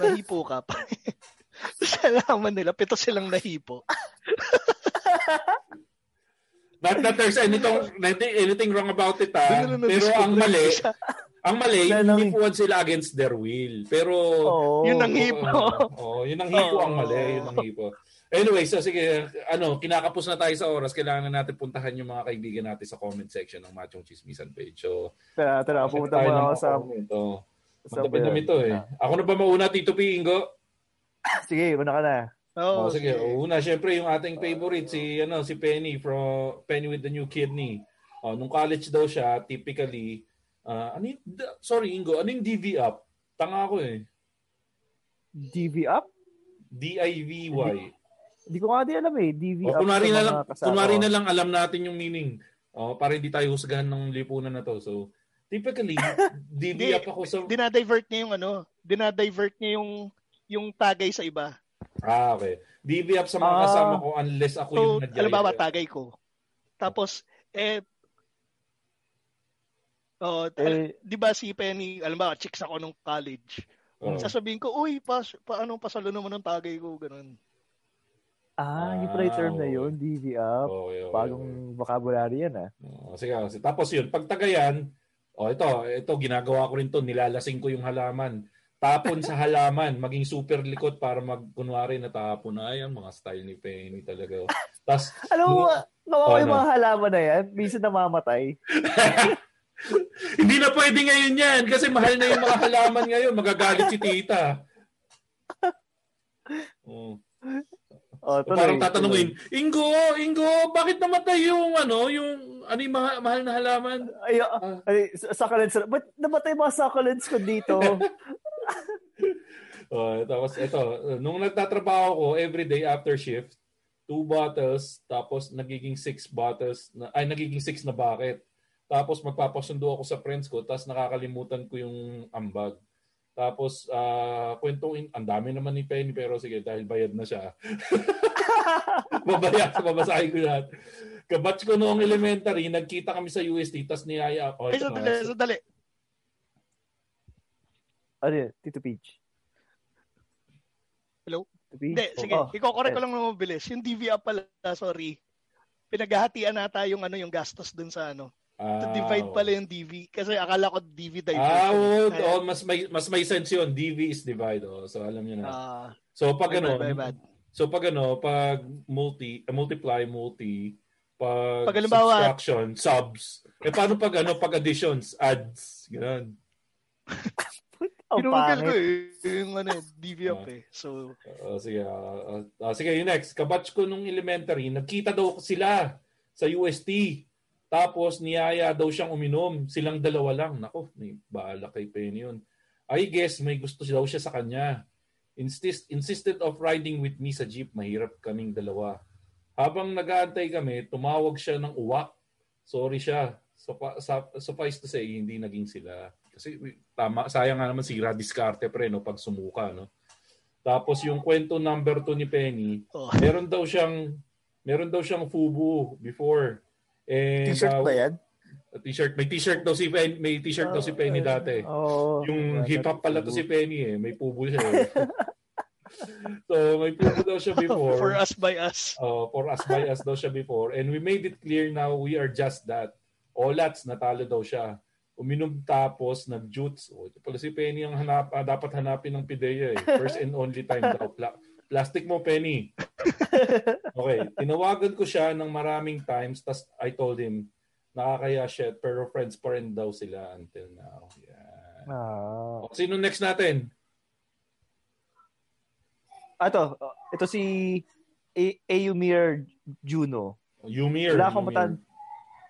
Nahipo ka pre. tapos alaman nila, pito silang nahipo. Not that there's anything, anything wrong about it, ha? Pero ang mali, ang mali, hipuan sila against their will. Pero, oh, yun ang hipo. Oh, oh, yun ang hipo oh, ang mali, yun ang hipo. Anyway, so sige, ano, kinakapos na tayo sa oras. Kailangan na natin puntahan yung mga kaibigan natin sa comment section ng Machong Chismisan page. So, tara, tara, pumunta mo ako sa... Ito. Magdamit ito eh. Ako na ba mauna, Tito P. Ingo? Sige, una ka na. Oo, oh, sige. sige. Una, syempre yung ating favorite, si, ano, si Penny from Penny with the New Kidney. Oh, nung college daw siya, typically, uh, ano yung, sorry Ingo, ano yung DV up? Tanga ako eh. DV up? D-I-V-Y. Hindi ko nga din alam eh. DV o, kunwari na lang, kunwari na lang alam natin yung meaning. Oh, para hindi tayo husgahan ng lipunan na to. So, typically, DV up ako sa... Dinadivert niya yung ano, dinadivert niya yung yung tagay sa iba. Ah, okay. DV up sa mga ah, kasama ko unless ako so, yung nagyaya. Alam ba, tagay ko. Tapos, eh, Oh, eh, 'di ba si Penny, alam ba, chicks ako nung college. Oh. Sasabihin ko, "Uy, pa, paano pasalo naman ng tagay ko?" ganun. Ah, yung pala term na yun, DV up. Okay, okay, Bagong okay. vocabulary yan ah. Oh, sige, sige. Tapos yun, pag tagayan, oh, ito, ito, ginagawa ko rin to, nilalasing ko yung halaman. Tapon sa halaman, maging super likot para magkunwari na tapon na yan, mga style ni Penny talaga. Tapos, Alam mo, nawawa oh, yung mga halaman na yan, minsan namamatay. Hindi na pwede ngayon yan kasi mahal na yung mga halaman ngayon. Magagalit si tita. Oh. Oh, tuloy, Parang tatanungin, Ingo, Ingo, bakit namatay yung ano, yung ano yung mga, mahal na halaman? Ay, uh, ay succulents. Ba't namatay mga succulents ko dito? oh, tapos ito, nung nagtatrabaho ko every day after shift, two bottles, tapos nagiging six bottles, na, ay nagiging six na bucket. Tapos magpapasundo ako sa friends ko, tapos nakakalimutan ko yung ambag. Tapos, uh, kwentong, ang dami naman ni Penny, pero sige, dahil bayad na siya. Babaya, babasahin ko lahat. Kabatch ko noong elementary, nagkita kami sa UST, tapos niyaya ako. Ay, sandali, sandali. Ano yun? Tito Peach. Hello? Hindi, sige. Oh, Iko-correct yes. ko lang na mabilis. Yung DV up pala, sorry. Pinaghahatian nata yung ano yung gastos dun sa ano. To Ah, divide oo. pala yung DV. Kasi akala ko DV diversion. Ah, Kaya- oo, mas may mas may sense 'yun. DV is divide. Oh. So alam niyo na. Ah, so pag ano, so pag ano, pag multi, uh, multiply, multi, pag, Pag subtraction, subs. Eh paano pag ano, pag additions, adds, ganun. Pinugil ko eh. Yung ano, DV up eh. So, Uh, sige, ah, ah, sige, yung next. Kabatch ko nung elementary, nagkita daw sila sa UST. Tapos niyaya daw siyang uminom. Silang dalawa lang. Nako, may bahala kay Penny yun. I guess may gusto daw siya sa kanya. Insist, insisted of riding with me sa jeep. Mahirap kaming dalawa. Habang nag-aantay kami, tumawag siya ng uwak. Sorry siya. Supa, suffice to say, hindi naging sila. Kasi tama, sayang nga naman sira diskarte pre no pag sumuka no. Tapos yung kwento number 2 ni Penny, oh. meron daw siyang meron daw siyang fubu before. And, T-shirt uh, ba yan? T-shirt. May t-shirt daw si Penny, may t-shirt daw si Penny dati. Oo. Yung hip hop pala to si Penny eh, may pubu siya. Eh. so may pubu daw siya before. for us by us. Uh, for us by us daw siya before. And we made it clear now we are just that. Olats, natalo daw siya. Uminom tapos nag-jutes. Oh, ito pala si Penny ang hanap, ah, dapat hanapin ng pideya eh. First and only time daw. Pla- plastic mo, Penny. Okay. Tinawagan ko siya ng maraming times tas I told him, nakakaya shit, pero friends pa rin daw sila until now. Yeah. Ah. Sino next natin? Ato, ito si A- Ayumir Juno. Yumir. Wala akong matan...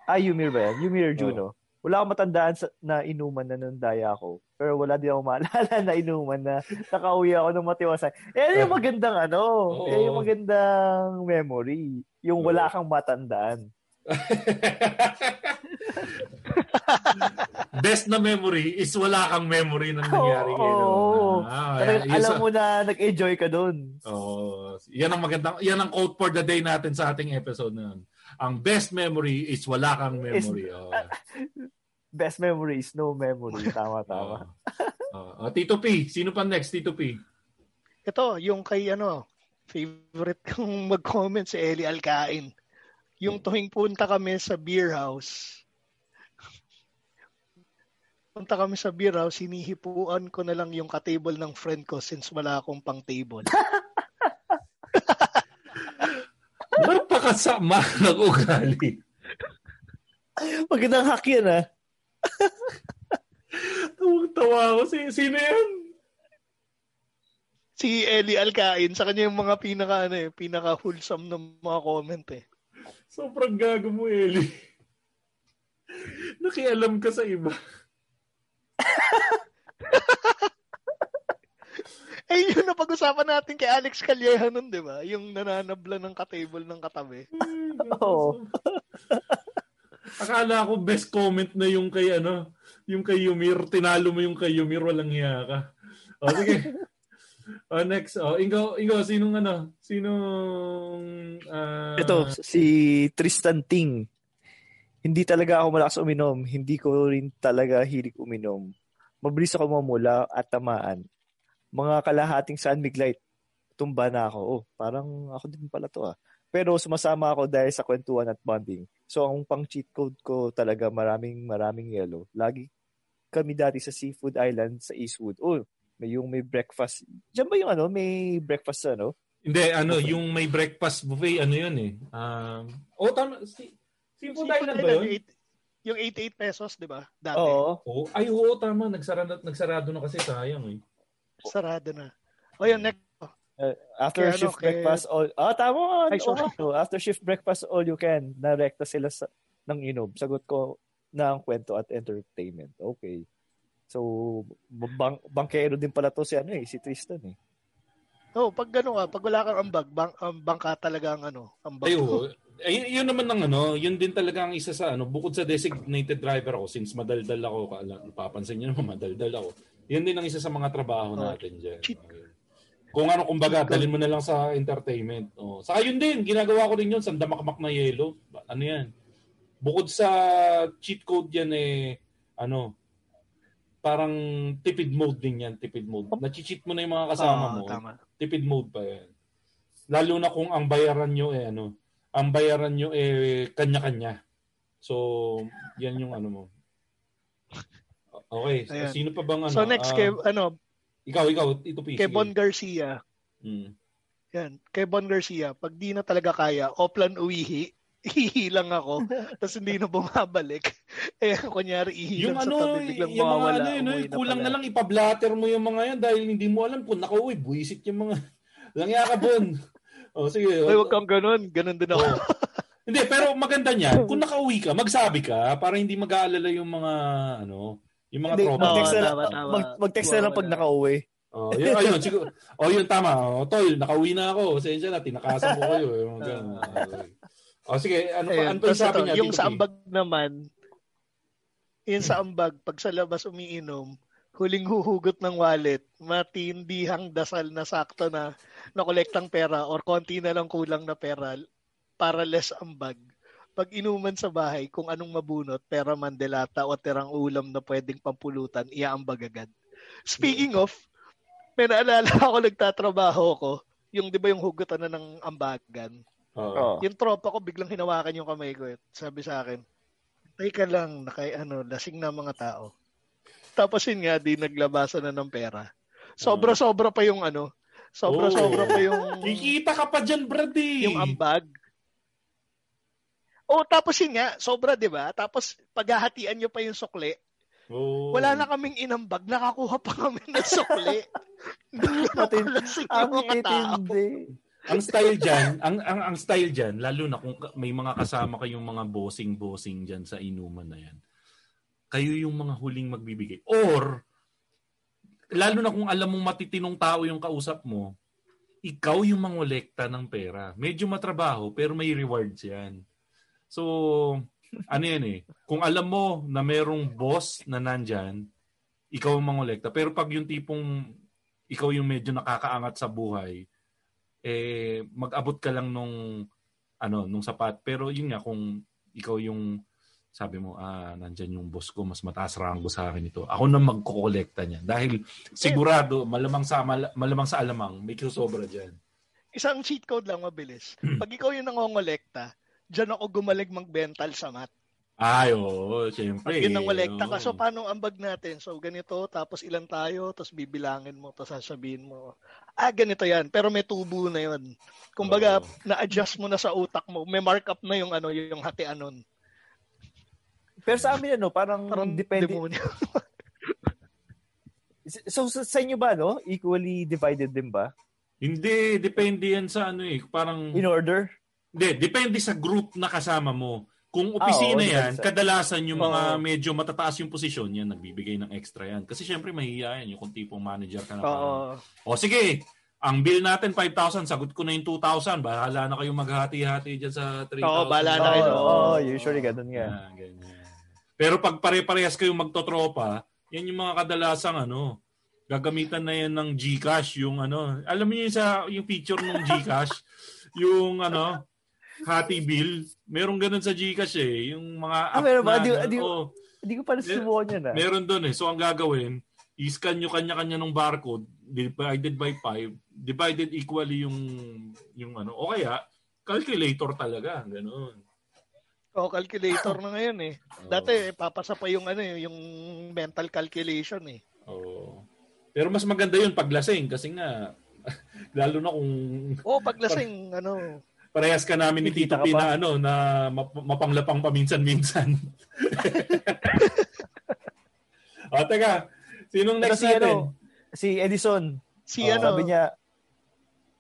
Ah, Yumir ba yan? Yumir Oo. Juno. Wala akong matandaan sa, na inuman na nandaya ako. Pero wala din ako maalala na inuman na nakauwi ako ng matiwasay. Eh, yung magandang ano. Oo. Eh, yung magandang memory. Yung wala kang matandaan. Best na memory is wala kang memory ng nangyari ngayon. Oo. Ah, Talagang yan. alam Isa- mo na nag-enjoy ka dun. Oo. yan ang magandang, yan ang quote for the day natin sa ating episode na yun. Ang best memory is wala kang memory. Oo. Best memories, no memory. Tama, tama. Oo. Ah, Tito P, sino pa next? Tito P. Ito, yung kay ano, favorite kong mag-comment si Eli Alcain. Yung tuwing punta kami sa beer house, punta kami sa beer house, hinihipuan ko na lang yung ka-table ng friend ko since wala akong pang-table. Napakasama ng ugali. Magandang hack yan, ah. Tawang-tawa ako. Si, sino yan? Si Eli Alcain, sa kanya yung mga pinaka, ano, eh, pinaka wholesome ng mga comment eh. Sobrang gago mo, Eli. Nakialam ka sa iba. Eh, yun na pag-usapan natin kay Alex Calleja nun, di ba? Yung nananabla ng ka-table ng katabi. Oo. Akala ko best comment na yung kay ano, yung kay Yumir. Tinalo mo yung kay Yumir, walang hiya ka. O, sige. O, next. O, Ingo, Ingo, sinong ano? Sinong... ah, Ito, si Tristan Ting. Hindi talaga ako malakas uminom. Hindi ko rin talaga hilig uminom. Mabilis ako mamula at tamaan. Mga kalahating San Miglite. Tumba na ako. Oh, parang ako din pala to ah. Pero sumasama ako dahil sa kwentuhan at bonding. So ang pang cheat code ko talaga maraming maraming yellow. Lagi kami dati sa Seafood Island sa Eastwood. Oh, may yung may breakfast. Diyan ba yung ano, may breakfast ano? Hindi, ano, yung may breakfast buffet, ano yun eh. Um, oh, tama. Si, Seafood Island ba yun? Yung eight- Yung 88 pesos, di ba? Dati. Oo. Oh, ay, oo, tama. Nagsarado, nagsarado na kasi sayang eh. Sarado na. O yun, next. Uh, after Kaya ano, shift kaya- breakfast all Ah, tama. Ay, sorry. nga to. After shift breakfast all you can. Narekta sila sa ng inom. Sagot ko ng kwento at entertainment. Okay. So, bang, bangkero din pala to si ano eh, si Tristan eh. Oh, pag gano'n ka, pag wala kang ambag, bang, ang bangka talaga ang ano, ambag. Ay, oo. Ay, yun naman ng ano, yun din talaga ang isa sa ano, bukod sa designated driver ako, since madaldal ako, kala- papansin niyo naman, madaldal ako. Yun din ang isa sa mga trabaho natin dyan. Ayun. Kung ano, kumbaga, dalhin mo na lang sa entertainment. Oh. Saka yun din, ginagawa ko din yun, sandamakmak na yelo. Ano yan? Bukod sa cheat code yan eh, ano, parang tipid mode din yan, tipid mode. Nachi-cheat mo na yung mga kasama Ah, mo. tama. Tipid mode pa yan. Lalo na kung ang bayaran nyo eh ano, ang bayaran nyo eh kanya-kanya. So, yan yung ano mo. Okay, Ayan. sino pa bang ano? So next Ah, kay ano, ikaw, ikaw, ito PC. kay Bon Garcia. Hmm. Yan, kay Bon Garcia, pag di na talaga kaya, oplan uwihi, ihihi lang ako, tapos hindi na bumabalik. Eh, kunyari, ihi Yung lang ano, sa tabi, biglang yung mga mawawala, ano, yun, umuwi na kulang pala. na lang ipablatter mo yung mga yan dahil hindi mo alam kung nakauwi, buisit yung mga langya ka Bon. oh, sige. Ay, wag kang ganun. Ganun din ako. Hindi, pero maganda niyan. Kung nakauwi ka, magsabi ka para hindi mag-aalala yung mga ano, yung mga Hindi, tropa. mag-text na lang, tama, tama. mag, mag-text na lang pag nakauwi. Oh, yun, ayun, siguro. Oh, yun tama. Oh, tol, nakauwi na ako. Pasensya na, tinakasan ko kayo. Yung ganun. Oh, sige, ano pa, Ayun, ano pa sabi niya? yung sa ambag naman, yung sa ambag, pag sa labas umiinom, huling huhugot ng wallet, matindihang dasal na sakto na nakolektang pera or konti na lang kulang na pera para less ambag. Pag inuman sa bahay, kung anong mabunot, pera mandelata o tirang ulam na pwedeng pampulutan, iaambag agad. Speaking of, may naalala ako nagtatrabaho ko, yung di ba yung hugutan na ng ambagan, Oo. yung tropa ko biglang hinawakan yung kamay ko. eh. Sabi sa akin, Teka lang, nakay, ano, lasing na mga tao. Tapos yun nga, di naglabasan na ng pera. Sobra-sobra pa yung ano, sobra-sobra pa yung, Kikita ka pa dyan, Brad eh. yung ambag. Oh, tapos yun nga, sobra, di ba? Tapos paghahatian nyo pa yung sukli. Oh. Wala na kaming inambag, nakakuha pa kami ng sukli. Matin- Lasing Ang mga tao. ang style diyan, ang, ang ang style diyan, lalo na kung may mga kasama kayong mga bossing-bossing diyan sa inuman na 'yan. Kayo yung mga huling magbibigay. Or lalo na kung alam mong matitinong tao yung kausap mo, ikaw yung mangolekta ng pera. Medyo matrabaho pero may rewards 'yan. So, ano yan eh, kung alam mo na merong boss na nandyan, ikaw ang mangolekta. Pero pag yung tipong ikaw yung medyo nakakaangat sa buhay, eh mag-abot ka lang nung ano nung sapat pero yun nga kung ikaw yung sabi mo ah nandiyan yung boss ko mas mataas rango sa akin ito ako na magkokolekta niya dahil sigurado malamang sa mal- malamang sa alamang may sobra diyan Isang cheat code lang mabilis. Pag ikaw yung nangongolekta, dyan ako gumalig mag-bental sa mat. ay oo syempre Pag yun ang kolekta ka, oo. so paano ang ambag natin? So ganito, tapos ilan tayo, tapos bibilangin mo, tapos sasabihin mo, ah, ganito yan. Pero may tubo na yun. Kumbaga, Oo. na-adjust mo na sa utak mo. May markup na yung ano, yung hatian nun. Pero sa amin ano, parang, Parang depende. So sa, sa inyo ba no? Equally divided din ba? hindi depende yan sa ano eh parang In order? Hindi, depende sa group na kasama mo. Kung Ah, opisina oo, yan, kadalasan yung mga Oo. medyo matataas yung posisyon yan, nagbibigay ng extra yan. Kasi syempre mahihiya yan, yung kung tipong manager ka na. Parang, O sige, ang bill natin 5,000, sagot ko na yung 2,000. Bahala na kayong maghati-hati dyan sa 3,000. Oo, bahala na Oo, kayo. oo, usually ganun nga. Ah, ganyan. Pero pag pare-parehas kayong magtotropa, yan yung mga kadalasang ano, gagamitan na yan ng GCash, yung ano, alam niyo yung sa yung feature ng GCash, yung ano, hati bill, merong ganun sa GCash eh, yung mga Ah, meron ba? na, Di- ano, di- oo. Hindi ko pa nasubukan yun ah. Meron doon eh. So ang gagawin, i-scan nyo kanya-kanya ng barcode, divided by 5, divided equally yung yung ano. O kaya, calculator talaga, ganoon. O, calculator na ngayon eh. Dati, papasa pa yung ano eh, yung mental calculation eh. Oo. Pero mas maganda yun pag lasing kasi nga lalo na kung O, paglasing, ano, parehas ka namin ni Tito P na ano na map- mapanglapang paminsan-minsan. o, teka. Sinong Pero next si natin? ano, si Edison, si Oo. ano, sabi niya,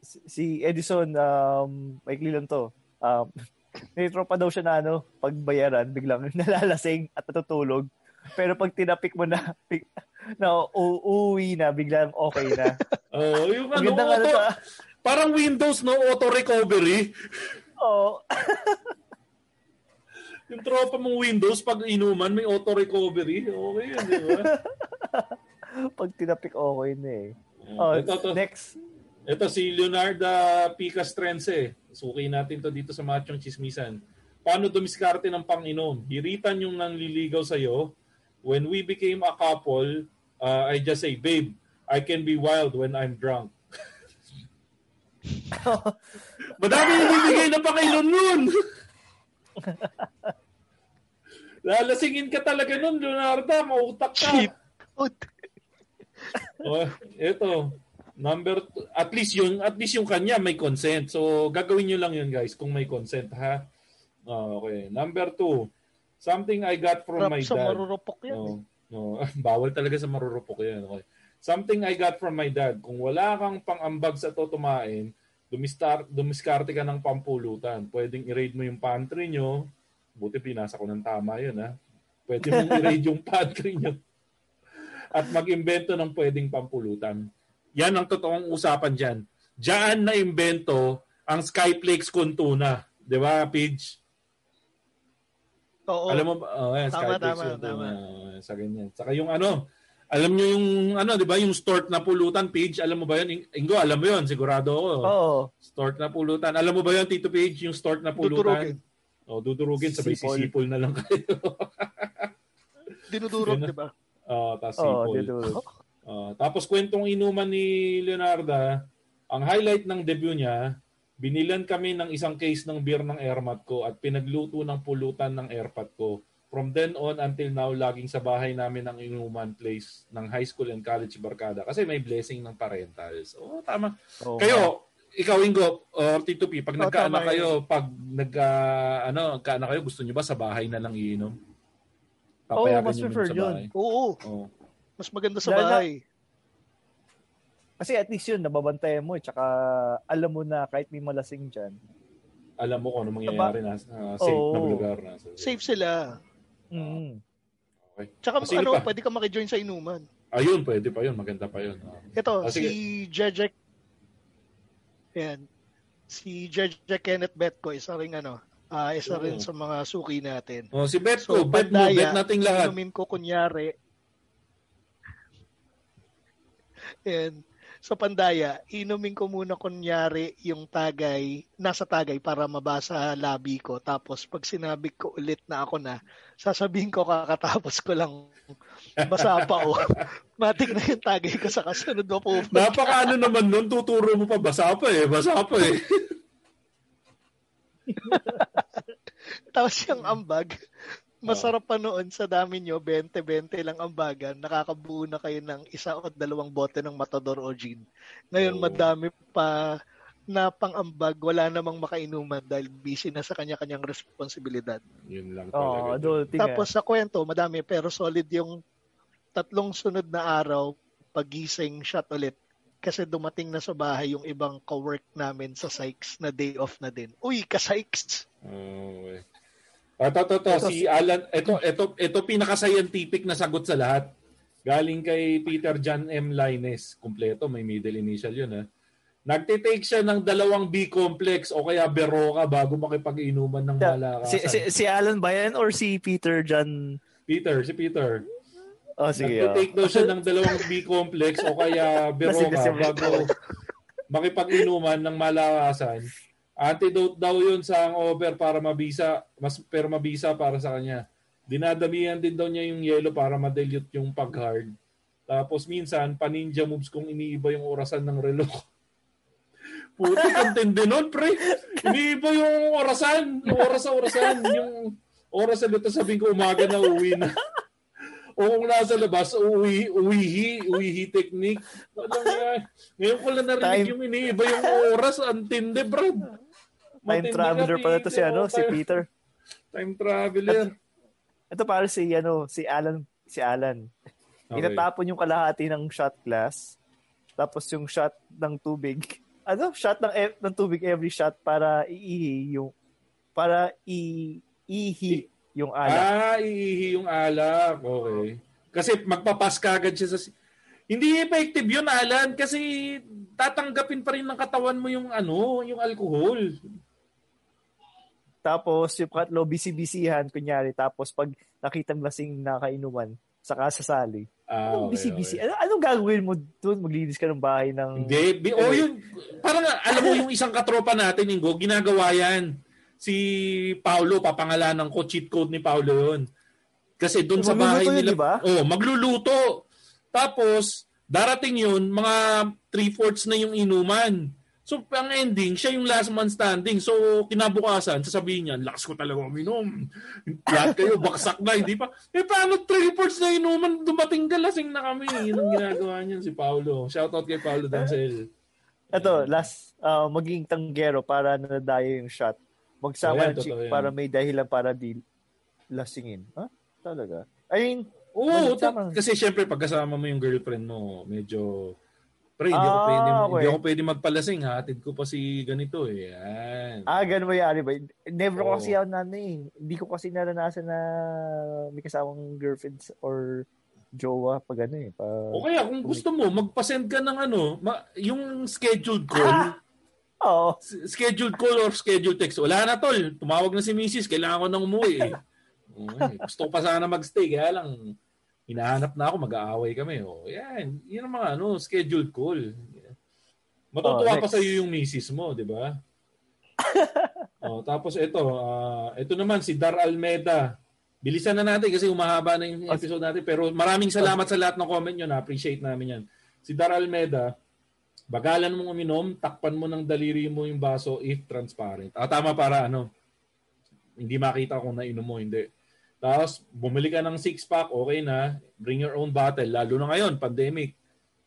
si- Edison, um, maikli lang to. Um, may tropa daw siya na ano, pagbayaran, biglang nalalasing at natutulog. Pero pag tinapik mo na, na uuwi na, biglang okay na. Oh, yung ano, ano ah. Parang Windows, no? Auto recovery. Oo. Yung tropa mong Windows, pag inuman, may auto recovery. Okay yun, di ba? pag tinapik, okay na eh. Oh, ito, ito, next. Ito si Leonardo Picas Trense. Suki natin to dito sa Machong Chismisan. Paano dumiskarte ng panginom? Hiritan yung nanliligaw sa'yo. When we became a couple, uh, I just say, babe, I can be wild when I'm drunk. Madami yung bibigay na pangilon nun. Lalasingin ka talaga nun, Leonardo. Mautak ka. oh, ito. Number two, at least yung at least yung kanya may consent. So gagawin niyo lang yun guys kung may consent ha. Oh, okay. Number two, something I got from Rap my sa dad. marurupok yan. No, no. Bawal talaga sa marurupok yan. Okay. Something I got from my dad. Kung wala kang pang-ambag sa totomain, dumistar, dumiskarte ka ng pampulutan. Pwedeng i-raid mo yung pantry nyo. Buti pinasa ko ng tama yun ha. Pwede mong i-raid yung pantry nyo. At mag-imbento ng pwedeng pampulutan. Yan ang totoong usapan dyan. Diyan na imbento ang Skyplex Kuntuna. Di ba, Pidge? Oo. Alam mo ba? Oh, yan, Tama, Skyplex tama, Kuntuna. tama. Oh, Sa ganyan. Saka yung ano, alam nyo yung, ano, di ba, yung stort na pulutan, Pidge, alam mo ba yun? Ing- Ingo, alam mo yun, sigurado ako. Oo. Stort na pulutan. Alam mo ba yun, Tito Page, yung stort na pulutan? Dudurugin. O, dudurugin, sabay Sipol. sisipol na lang kayo. Dinudurog, di ba? Oh, tapos sipol. dudurog. Ah, tapos kwentong inuman ni Leonardo, ang highlight ng debut niya, binilan kami ng isang case ng beer ng airmat ko at pinagluto ng pulutan ng airpat ko. From then on until now, laging sa bahay namin ang inuman place ng high school and college barkada kasi may blessing ng parentals. Oo, tama. Oo Kayo, ikaw Ingo, or Tito P, pag Oo, nagkaanak kayo, pag nag ano, nagkaanak kayo, gusto niyo ba sa bahay na lang iinom? Oo, Papayagan mas niyo prefer yun. Oo. Oo. Mas maganda sa na- bahay. Kasi at least yun, nababantayan mo. eh. Tsaka alam mo na kahit may malasing dyan. alam mo kung ano mangyayari na uh, safe na Oo. lugar na. Safe sila. Mm. Okay. Tsaka Sino ano, pa? pwede ka makijoin sa inuman. Ayun, pwede pa yun. Maganda pa yun. Ah. Ito, Ah, sige. si Jejek. Yan. Si Jejek Kenneth Betko, isa rin ano, ah isa rin Oo. sa mga suki natin. Oh, si Betko, So, bet mo, bet nating lahat. inumin ko kunyari. Yan. Sa Pandaya, inumin ko muna kunyari yung tagay, nasa tagay para mabasa labi ko. Tapos pag sinabi ko ulit na ako na, sasabihin ko kakatapos ko lang basa pa o. Matik na yung tagay ko sa kasunod mo po. Napaka ano naman nun, tuturo mo pa, basa pa eh, basa pa eh. Tapos yung ambag, masarap pa noon sa dami nyo, 20-20 lang ambagan, nakakabuo na kayo ng isa o dalawang bote ng Matador o gin. Ngayon, Oo. madami pa na pang-ambag, wala namang makainuman dahil busy na sa kanya-kanyang responsibilidad. Yun lang talaga. adulting Tapos sa kwento, madami, pero solid yung tatlong sunod na araw, pagising shot ulit. Kasi dumating na sa bahay yung ibang co-work namin sa Sykes na day off na din. Uy, ka-Sykes! Okay. Ito, ito, ito, si Alan, ito, ito, ito pinaka-scientific na sagot sa lahat. Galing kay Peter John M. Lines. Kompleto, may middle initial yun ha. Nagtitake siya ng dalawang B-complex o kaya Beroka bago makipag-inuman ng malakasan. Si, si, si Alan ba yan or si Peter John? Peter, si Peter. Oh, sige. oh. Nagtitake daw siya ng dalawang B-complex o kaya Beroka bago makipag-inuman ng malakasan. Antidote daw yun sa hangover para mabisa, mas pero mabisa para sa kanya. Dinadamihan din daw niya yung yelo para ma-dilute yung pag-hard. Tapos minsan, pa-ninja moves kung iniiba yung orasan ng relo. Puti, contindi nun, pre. Iniiba yung orasan. Yung oras sa orasan. Yung oras sa luto, sabihin ko umaga na uwi na. o kung nasa labas, uwi, uwihi, uwihi technique. Yan. Ngayon ko lang narinig Time- yung iniiba yung oras. Antindi, bro. Time traveler pala to si ano, si Peter. Time traveler. Ito para si ano, si Alan, si Alan. Okay. Inatapon yung kalahati ng shot glass. Tapos yung shot ng tubig, ano, shot ng, e- ng tubig every shot para iihi yung, para i, ihi yung alak. Ah, iihi yung alak. Okay. Kasi magpapas ka agad siya sa... si- Hindi effective yun, Alan, kasi tatanggapin pa rin ng katawan mo yung ano, yung alcohol. Tapos yung katlo, bisi-bisihan, kunyari. Tapos pag nakita mo lasing na kainuman, saka sasali. Ah, Anong okay, bisi-bisi? okay. Ano, anong gagawin mo doon? Maglinis ka ng bahay ng... Hindi. Bi- oh, yun. Parang alam mo yung isang katropa natin, Ingo, ginagawa yan. Si Paulo, papangalanan ko, cheat code ni Paulo yun. Kasi doon sa bahay yun, nila... di ba? Oh, magluluto. Tapos, darating yun, mga three-fourths na yung inuman. So, ang ending, siya yung last man standing. So, kinabukasan, sasabihin niya, lakas ko talaga uminom. Lahat kayo, baksak na, hindi pa. Eh, paano three-fourths na inuman, dumating ka, lasing na kami. Yun ang ginagawa niyan si Paulo. Shoutout kay Paulo Dancel. Ito, last, uh, maging tanggero para nadaya yung shot. Magsama Ayan, ng chick yan. para may dahilan para di lasingin. Ha? Talaga? Ayun, Oo, magsama- ta- kasi syempre pagkasama mo yung girlfriend mo, medyo pre, hindi ako Ah, pwede, okay. hindi ako pwede magpalasing, hatid ko pa si ganito eh. Yan. Ah, ganun ba yan? Ba? Never ko Oo. kasi ako na ano eh. Hindi ko kasi naranasan na may kasamang girlfriends or jowa pag ano eh. Pa, O kaya kung gusto mo, magpa-send ka ng ano, ma- yung scheduled call. Oo. S- scheduled call or scheduled text. Wala na tol, tumawag na si Mrs. Kailangan ko nang umuwi eh. Okay. Gusto ko pa sana magstay, kaya lang hinahanap na ako, mag-aaway kami. O, yan, yan ang mga ano, scheduled call. Matutuwa Oh, pa sa iyo yung misis mo, di ba? oh, tapos ito, ah, ito naman si Dar Almeda. Bilisan na natin kasi umahaba na yung episode natin pero maraming salamat sa lahat ng comment nyo, na-appreciate namin yan. Si Dar Almeda, bagalan mong uminom, takpan mo ng daliri mo yung baso if transparent. Ah, tama para ano, hindi makita kung nainom mo, hindi. Tapos, bumili ka ng six-pack, okay na. Bring your own bottle. Lalo na ngayon, pandemic.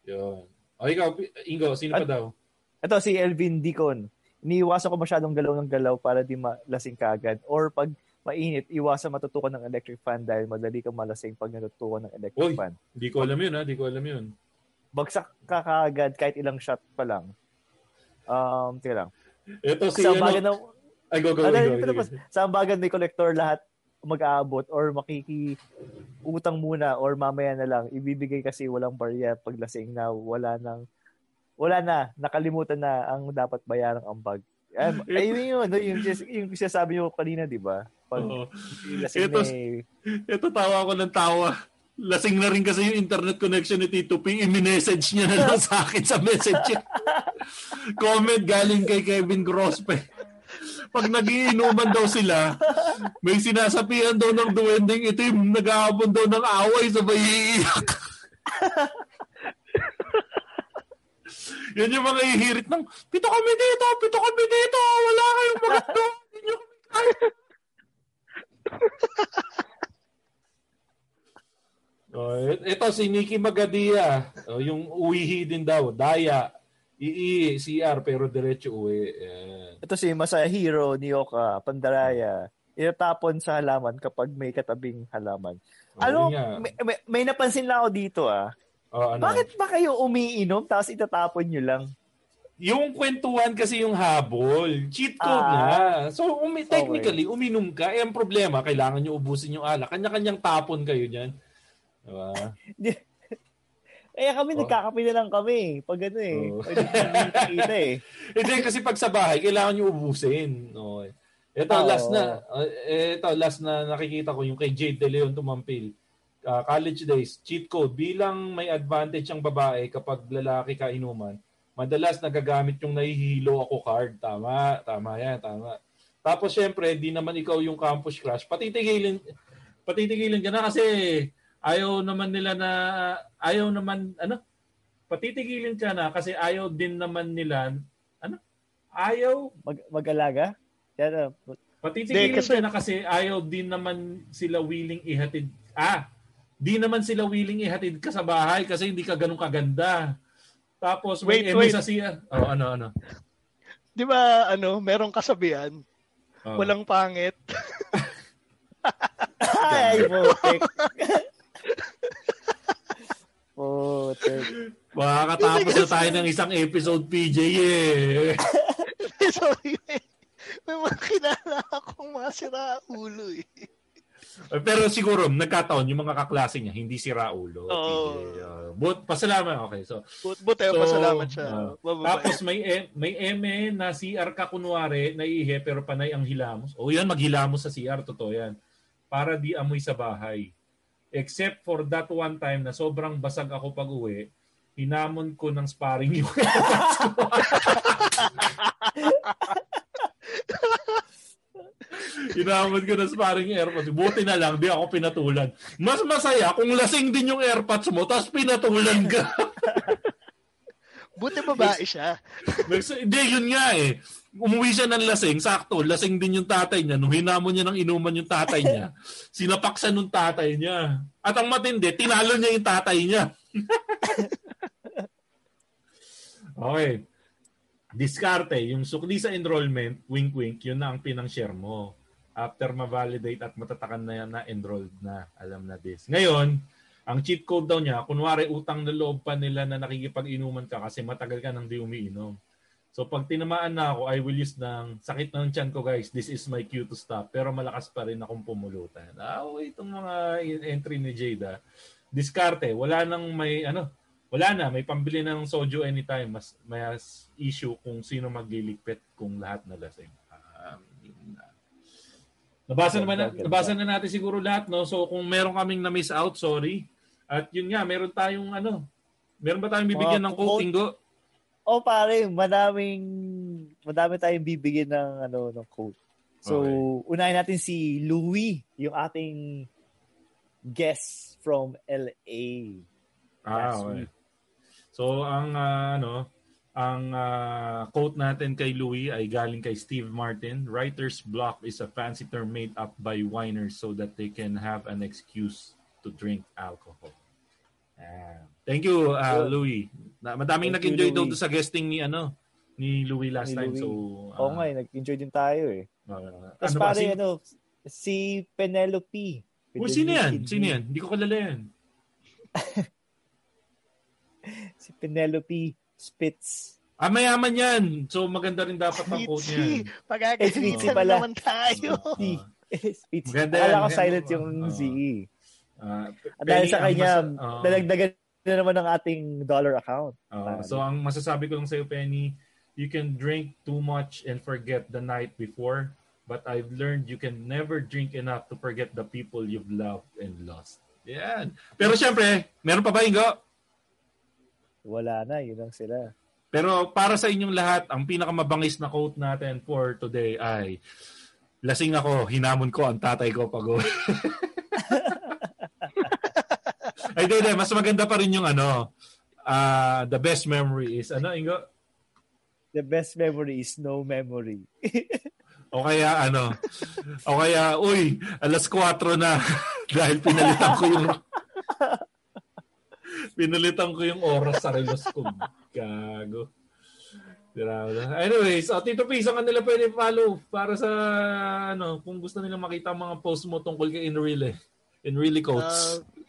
Yun. O ikaw, Ingo, sino pa At- daw? Ito si Elvin Dicon. Iniiwasan ko masyadong galaw ng galaw para di malasing kagad. Or pag mainit, iwasan matutukan ng electric fan dahil madali kang malasing pag natutukan ng electric Uy, fan. Hindi ko alam yun, ha? Hindi ko alam yun. Bagsak ka kagad kahit ilang shot pa lang. Um, tira lang. Ito si, sa ano, bagan ng, ay, go, go, ano, go, go, go. pas- sa bagan may collector lahat mag-aabot or makiki utang muna or mamaya na lang ibibigay kasi walang barya pag lasing na wala nang wala na nakalimutan na ang dapat bayarang ambag Um, ayun yun, no, yung, yung, yung sinasabi nyo kanina, di ba? Pag Oo. lasing Ito, na eh, ito tawa ko ng tawa. Lasing na rin kasi yung internet connection ni Tito P. I-message niya na lang sa akin sa messenger. Comment galing kay Kevin Grospe. Pag nagiinuman daw sila, may sinasapihan daw ng duwending itim, nag-aabon daw ng away sa iiyak. Yan yung mga ihirit ng, pito kami dito, pito kami dito, wala kayong maganda. Hindi nyo kami. Oh, ito si Nikki Magadia. Oh, yung uwihi din daw. Daya. Ii, CR, pero diretso uwi. Yan. ito si Masahiro Nioka Pandaraya itatapon sa halaman kapag may katabing halaman. Oh, Ano, may, may, may napansin lang ako dito ah. Oh, ano? Bakit ba kayo umiinom tapos itatapon nyo lang? Yung kwentuhan kasi yung habol. Cheat code Ah. nga. So, umi- technically, uminom ka. Eh, ang problema, kailangan nyo ubusin yung alak. Kanya-kanyang tapon kayo dyan. Diba? Eh kami Oh. nagkakape na lang kami. Pag ano eh. Oh. Pag kita eh. Hindi, kasi pag sa bahay, kailangan nyo ubusin. Okay. Ito, Oo. last na. uh, ito, last na nakikita ko yung kay Jade De Leon Tumampil. Uh, college days, cheat code. Bilang may advantage ang babae kapag lalaki ka inuman, madalas nagagamit yung nahihilo ako card. Tama, tama yan, tama. Tapos syempre, di naman ikaw yung campus crush. Patitigilin, patitigilin ka na kasi ayaw naman nila na, ayaw naman, ano? Patitigilin ka na kasi ayaw din naman nila, ano? Ayaw, Mag, mag-alaga? Yan, ah. patitigilin Hindi, kasi- ka na kasi ayaw din naman sila willing ihatid. Ah, di naman sila willing ihatid ka sa bahay kasi hindi ka ganun kaganda. Tapos may Wait, wait. sa siya. Oh, ano, ano? Di ba, ano, merong kasabihan, Oh. walang pangit. Ay, putik. putik. Makakatapos na tayo ng isang episode, PJ eh. Sorry, may, may mga kilala akong mga sira ulo eh. Pero siguro, nagkataon, yung mga kaklase niya, hindi si Raulo. Oo. PJ. Uh, but, pasalamat. Okay, so, But, but eh, So, pasalamat siya. ah, Mababait. tapos may e- may eme na CR ka kunwari, naiihi pero panay ang hilamos. O yan, maghilamos sa CR, totoo yan. Para di amoy sa bahay. Except for that one time na sobrang basag ako pag uwi, hinamon ko ng sparring yung. Hinamon ko ng sparring yung airpods. Buti na lang, di ako pinatulan. Mas masaya kung lasing din yung airpods mo, tapos pinatulan ka. Buti babae siya. Hindi, yun nga eh. Umuwi siya ng lasing, sakto, lasing din yung tatay niya. Nung hinamon niya ng inuman yung tatay niya, sinapak siya nung tatay niya. At ang matindi, tinalo niya yung tatay niya. okay. Diskarte, yung sukli sa enrollment, wink-wink, yun na ang pinang-share mo. After ma-validate at matatakan na yan na enrolled na, alam na this. Ngayon, ang cheat code daw niya, kunwari utang na loob pa nila na nakikipag-inuman ka kasi matagal ka nang di umiinom. So pag tinamaan na ako, I will use ng sakit ng tiyan ko guys, this is my cue to stop. Pero malakas pa rin akong pumulutan. Ah, okay, itong mga entry ni Jada. Diskarte, wala nang may ano, wala na, may pambili na ng soju anytime. Mas may issue kung sino magliligpit kung lahat na lasing. Um, yun na. Nabasa naman na, nabasa na natin siguro lahat, no? So kung meron kaming na-miss out, sorry. At yun nga, meron tayong ano, meron ba tayong bibigyan Mga ng quote. Ingo? Oh, pare, madaming madami tayong bibigyan ng ano ng quote. So, Okay. unahin natin si Louis, yung ating guest from LA. Ah, okay. week. So ang ah, ano, ang ah, quote natin kay Louis ay galing kay Steve Martin. Writer's block is a fancy term made up by whiners so that they can have an excuse to drink alcohol. Ah. Thank you, ah, Yun. Louis. Na, madaming Thank you, nag-enjoy daw sa guesting ni ano ni Louis last Ni time. Louis. So Oo nga, eh, nag-enjoy din tayo eh. ah, Tapos ano ba? pare, Sino- ano, si Penelope. Oh, sino yan? Penelope Sino yan? Hindi ko kilala yan. Si Penelope Spitz. Ah, mayaman yan. So maganda rin dapat ang quote niya. Mitzi, Eh, naman tayo. Si Spitz. Maganda Akala yan, ko maganda. silent yung Oo. Z. At dahil sa kanya, mas- oo. dalagdagan na naman ang ating dollar account. Oo. so ang masasabi ko lang sa'yo, Penny, you can drink too much and forget the night before, but I've learned you can never drink enough to forget the people you've loved and lost. Yan. Pero syempre, meron pa ba, Ingo? Wala na, yun lang sila. Pero para sa inyong lahat, ang pinakamabangis na quote natin for today ay Lasing ako, hinamon ko ang tatay ko pag Ay, hindi. Mas maganda pa rin yung ano, ah, the best memory is, ano, Ingo? The best memory is no memory. O kaya ano, o kaya, uy, alas 4 na dahil pinalitan ko yung pinalitan ko yung oras sa relos ko. Gago. Anyways, oh, Tito P, saan nila pwede follow para sa, ano, kung gusto nilang makita ang mga post mo tungkol kay Enrile. Enrile quotes. Uh,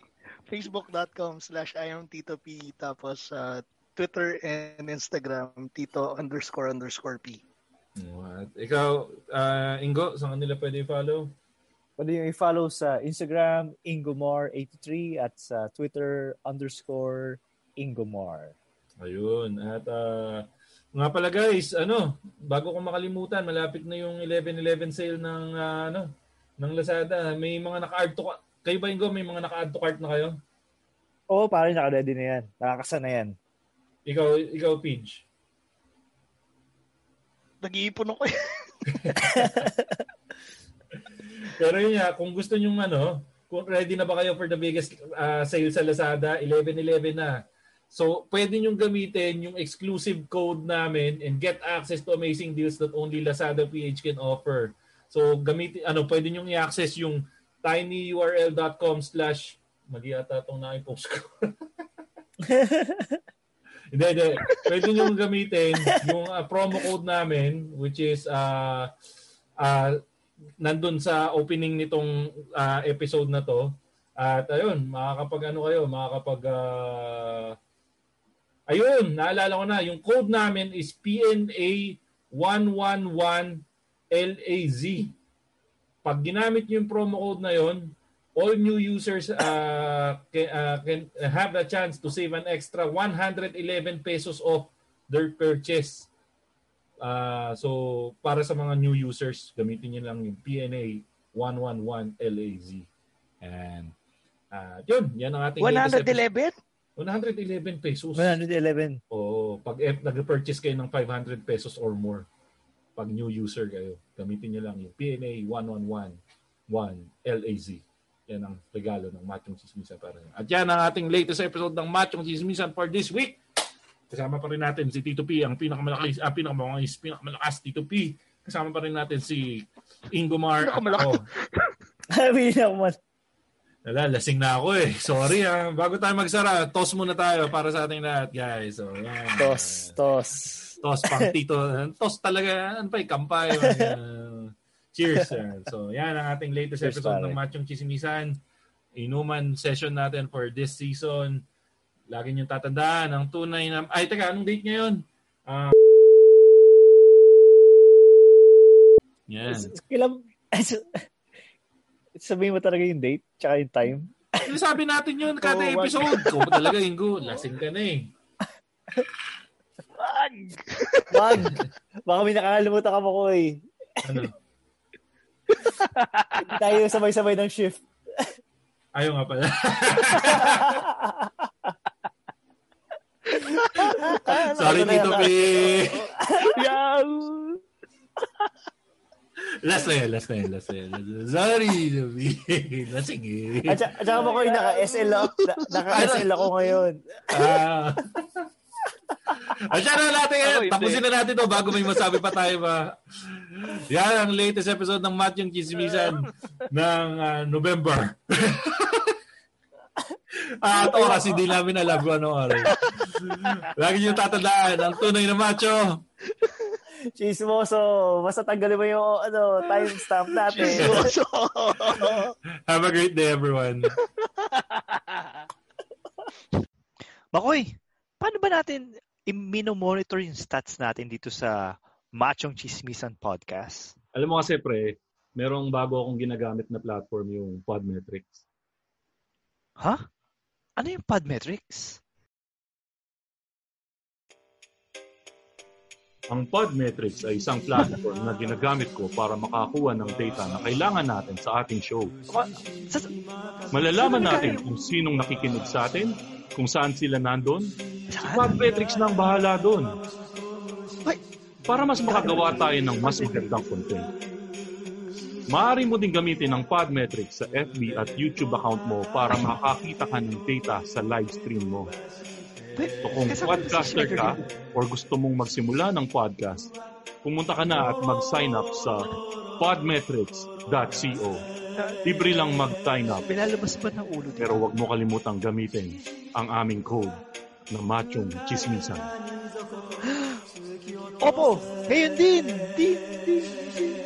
Facebook.com slash I am Tito P. Tapos uh, Twitter and Instagram, Tito underscore underscore P. What? Ikaw, ah, Ingo, saan ka nila pwede follow? Pwede yung i-follow sa Instagram, Ingomar83 at sa Twitter, underscore Ingomar. Ayun. At ah, nga pala guys, ano, bago ko makalimutan, malapit na yung 11-11 sale ng ah, ano, ng Lazada. May mga naka-add to kayo ba Ingo, may mga naka-add to cart na kayo? Oo, pare, naka-ready na yan. Nakakasa na yan. Ikaw, ikaw Pidge. Nag-iipon ako eh. Pero yun nga, kung gusto nyo ano, kung ready na ba kayo for the biggest ah, sale sa Lazada, 11-11 na. So, pwede nyo gamitin yung exclusive code namin and get access to amazing deals that only Lazada PH can offer. So, gamitin, ano, pwede nyo i-access yung tinyurl.com slash mali ata itong na-post ko. Hindi, hindi. Pwede nyo gamitin yung ah, promo code namin which is uh, uh, nandun sa opening nitong ah, episode na to. At ayun, makakapag ano kayo, makakapag ah, Ayun, naalala ko na. Yung code namin is PNA 111LAZ. Pag ginamit niyo yung promo code na yon, all new users uh, can, uh, can have the chance to save an extra 111 pesos off their purchase. Uh, so, para sa mga new users, gamitin niyo lang yung PNA 111LAZ. And, uh, yun, yan ang ating 111? 111 pesos. 111. Oo. Pag eh, nag-purchase kayo ng 500 pesos or more, pag new user kayo, gamitin nyo lang yung PNA 1111 LAZ. Yan ang regalo ng Machong Chismisan para nyo. At yan ang ating latest episode ng Machong Chismisan for this week. Kasama pa rin natin si Tito P, ang pinakamalakas, ah, pinakamalakas, pinakamalakas Tito P. Kasama pa rin natin si Ingo Mar. Pinakamalakas. Sabi niya man. Wala, lasing na ako eh. Sorry ah. Bago tayo magsara, toss muna tayo para sa ating lahat, guys. So, yan. Tos, tos. Toss pang tito. Toss talaga. Ano pa eh, kampay. Uh, cheers. Sir. So, yan ang ating latest Cheers, episode pare. ng Machong Chisimisan. Inuman session natin for this season. Lagi niyong tatandaan ang tunay na... Ay, teka, anong date ngayon? Ah, yan. Kailan, sabihin mo talaga yung date, tsaka yung time. Sinasabi natin yun kada wag. episode. Kung talaga, Ingo, lasing ka na eh. Wag! Baka may nakakalimutan ka mo ko eh. Ano? Tayo sabay-sabay ng shift. Ayaw nga pala. Sorry, Tito P. Yan! Last na yan, last na yan, last na yan. Sorry, Tito P. Lasing eh. At, saka- at saka mo ko yung naka-SL ako, na- naka-SL ako ngayon. Ah. At siya na natin ngayon. Hindi. Tapusin na natin to bago may masabi pa tayo ba. Yan ang latest episode ng Matt yung Chismisan ng ah, November. At oras, hindi namin alam kung anong oras. Lagi niyo tatandaan, ang tunay na macho. Chismoso, basta tanggalin mo yung ano, timestamp natin. Have a great day, everyone. Makoy, paano ba natin i-monitor yung stats natin dito sa Machong Chismisan Podcast? Alam mo kasi, pre, merong bago akong ginagamit na platform yung Podmetrics. Ha? Ano yung Podmetrics? Ang Podmetrics ay isang platform na ginagamit ko para makakuha ng data na kailangan natin sa ating show. Malalaman natin kung sinong nakikinig sa atin, kung saan sila nandun. Si? Podmetrics na ang bahala doon. Para mas makagawa tayo ng mas magandang content. Maaari mo din gamitin ang Podmetrics sa FB at YouTube account mo para makakita ka ng data sa live stream mo. So kung podcaster ka or gusto mong magsimula ng podcast, pumunta ka na at mag-sign up sa podmetrics.co. Libre lang mag-sign up Pinalabas ba ng ulo pero wag mo kalimutang gamitin ang aming code na machong chismisan. Opo, ngayon din. Din, din, din.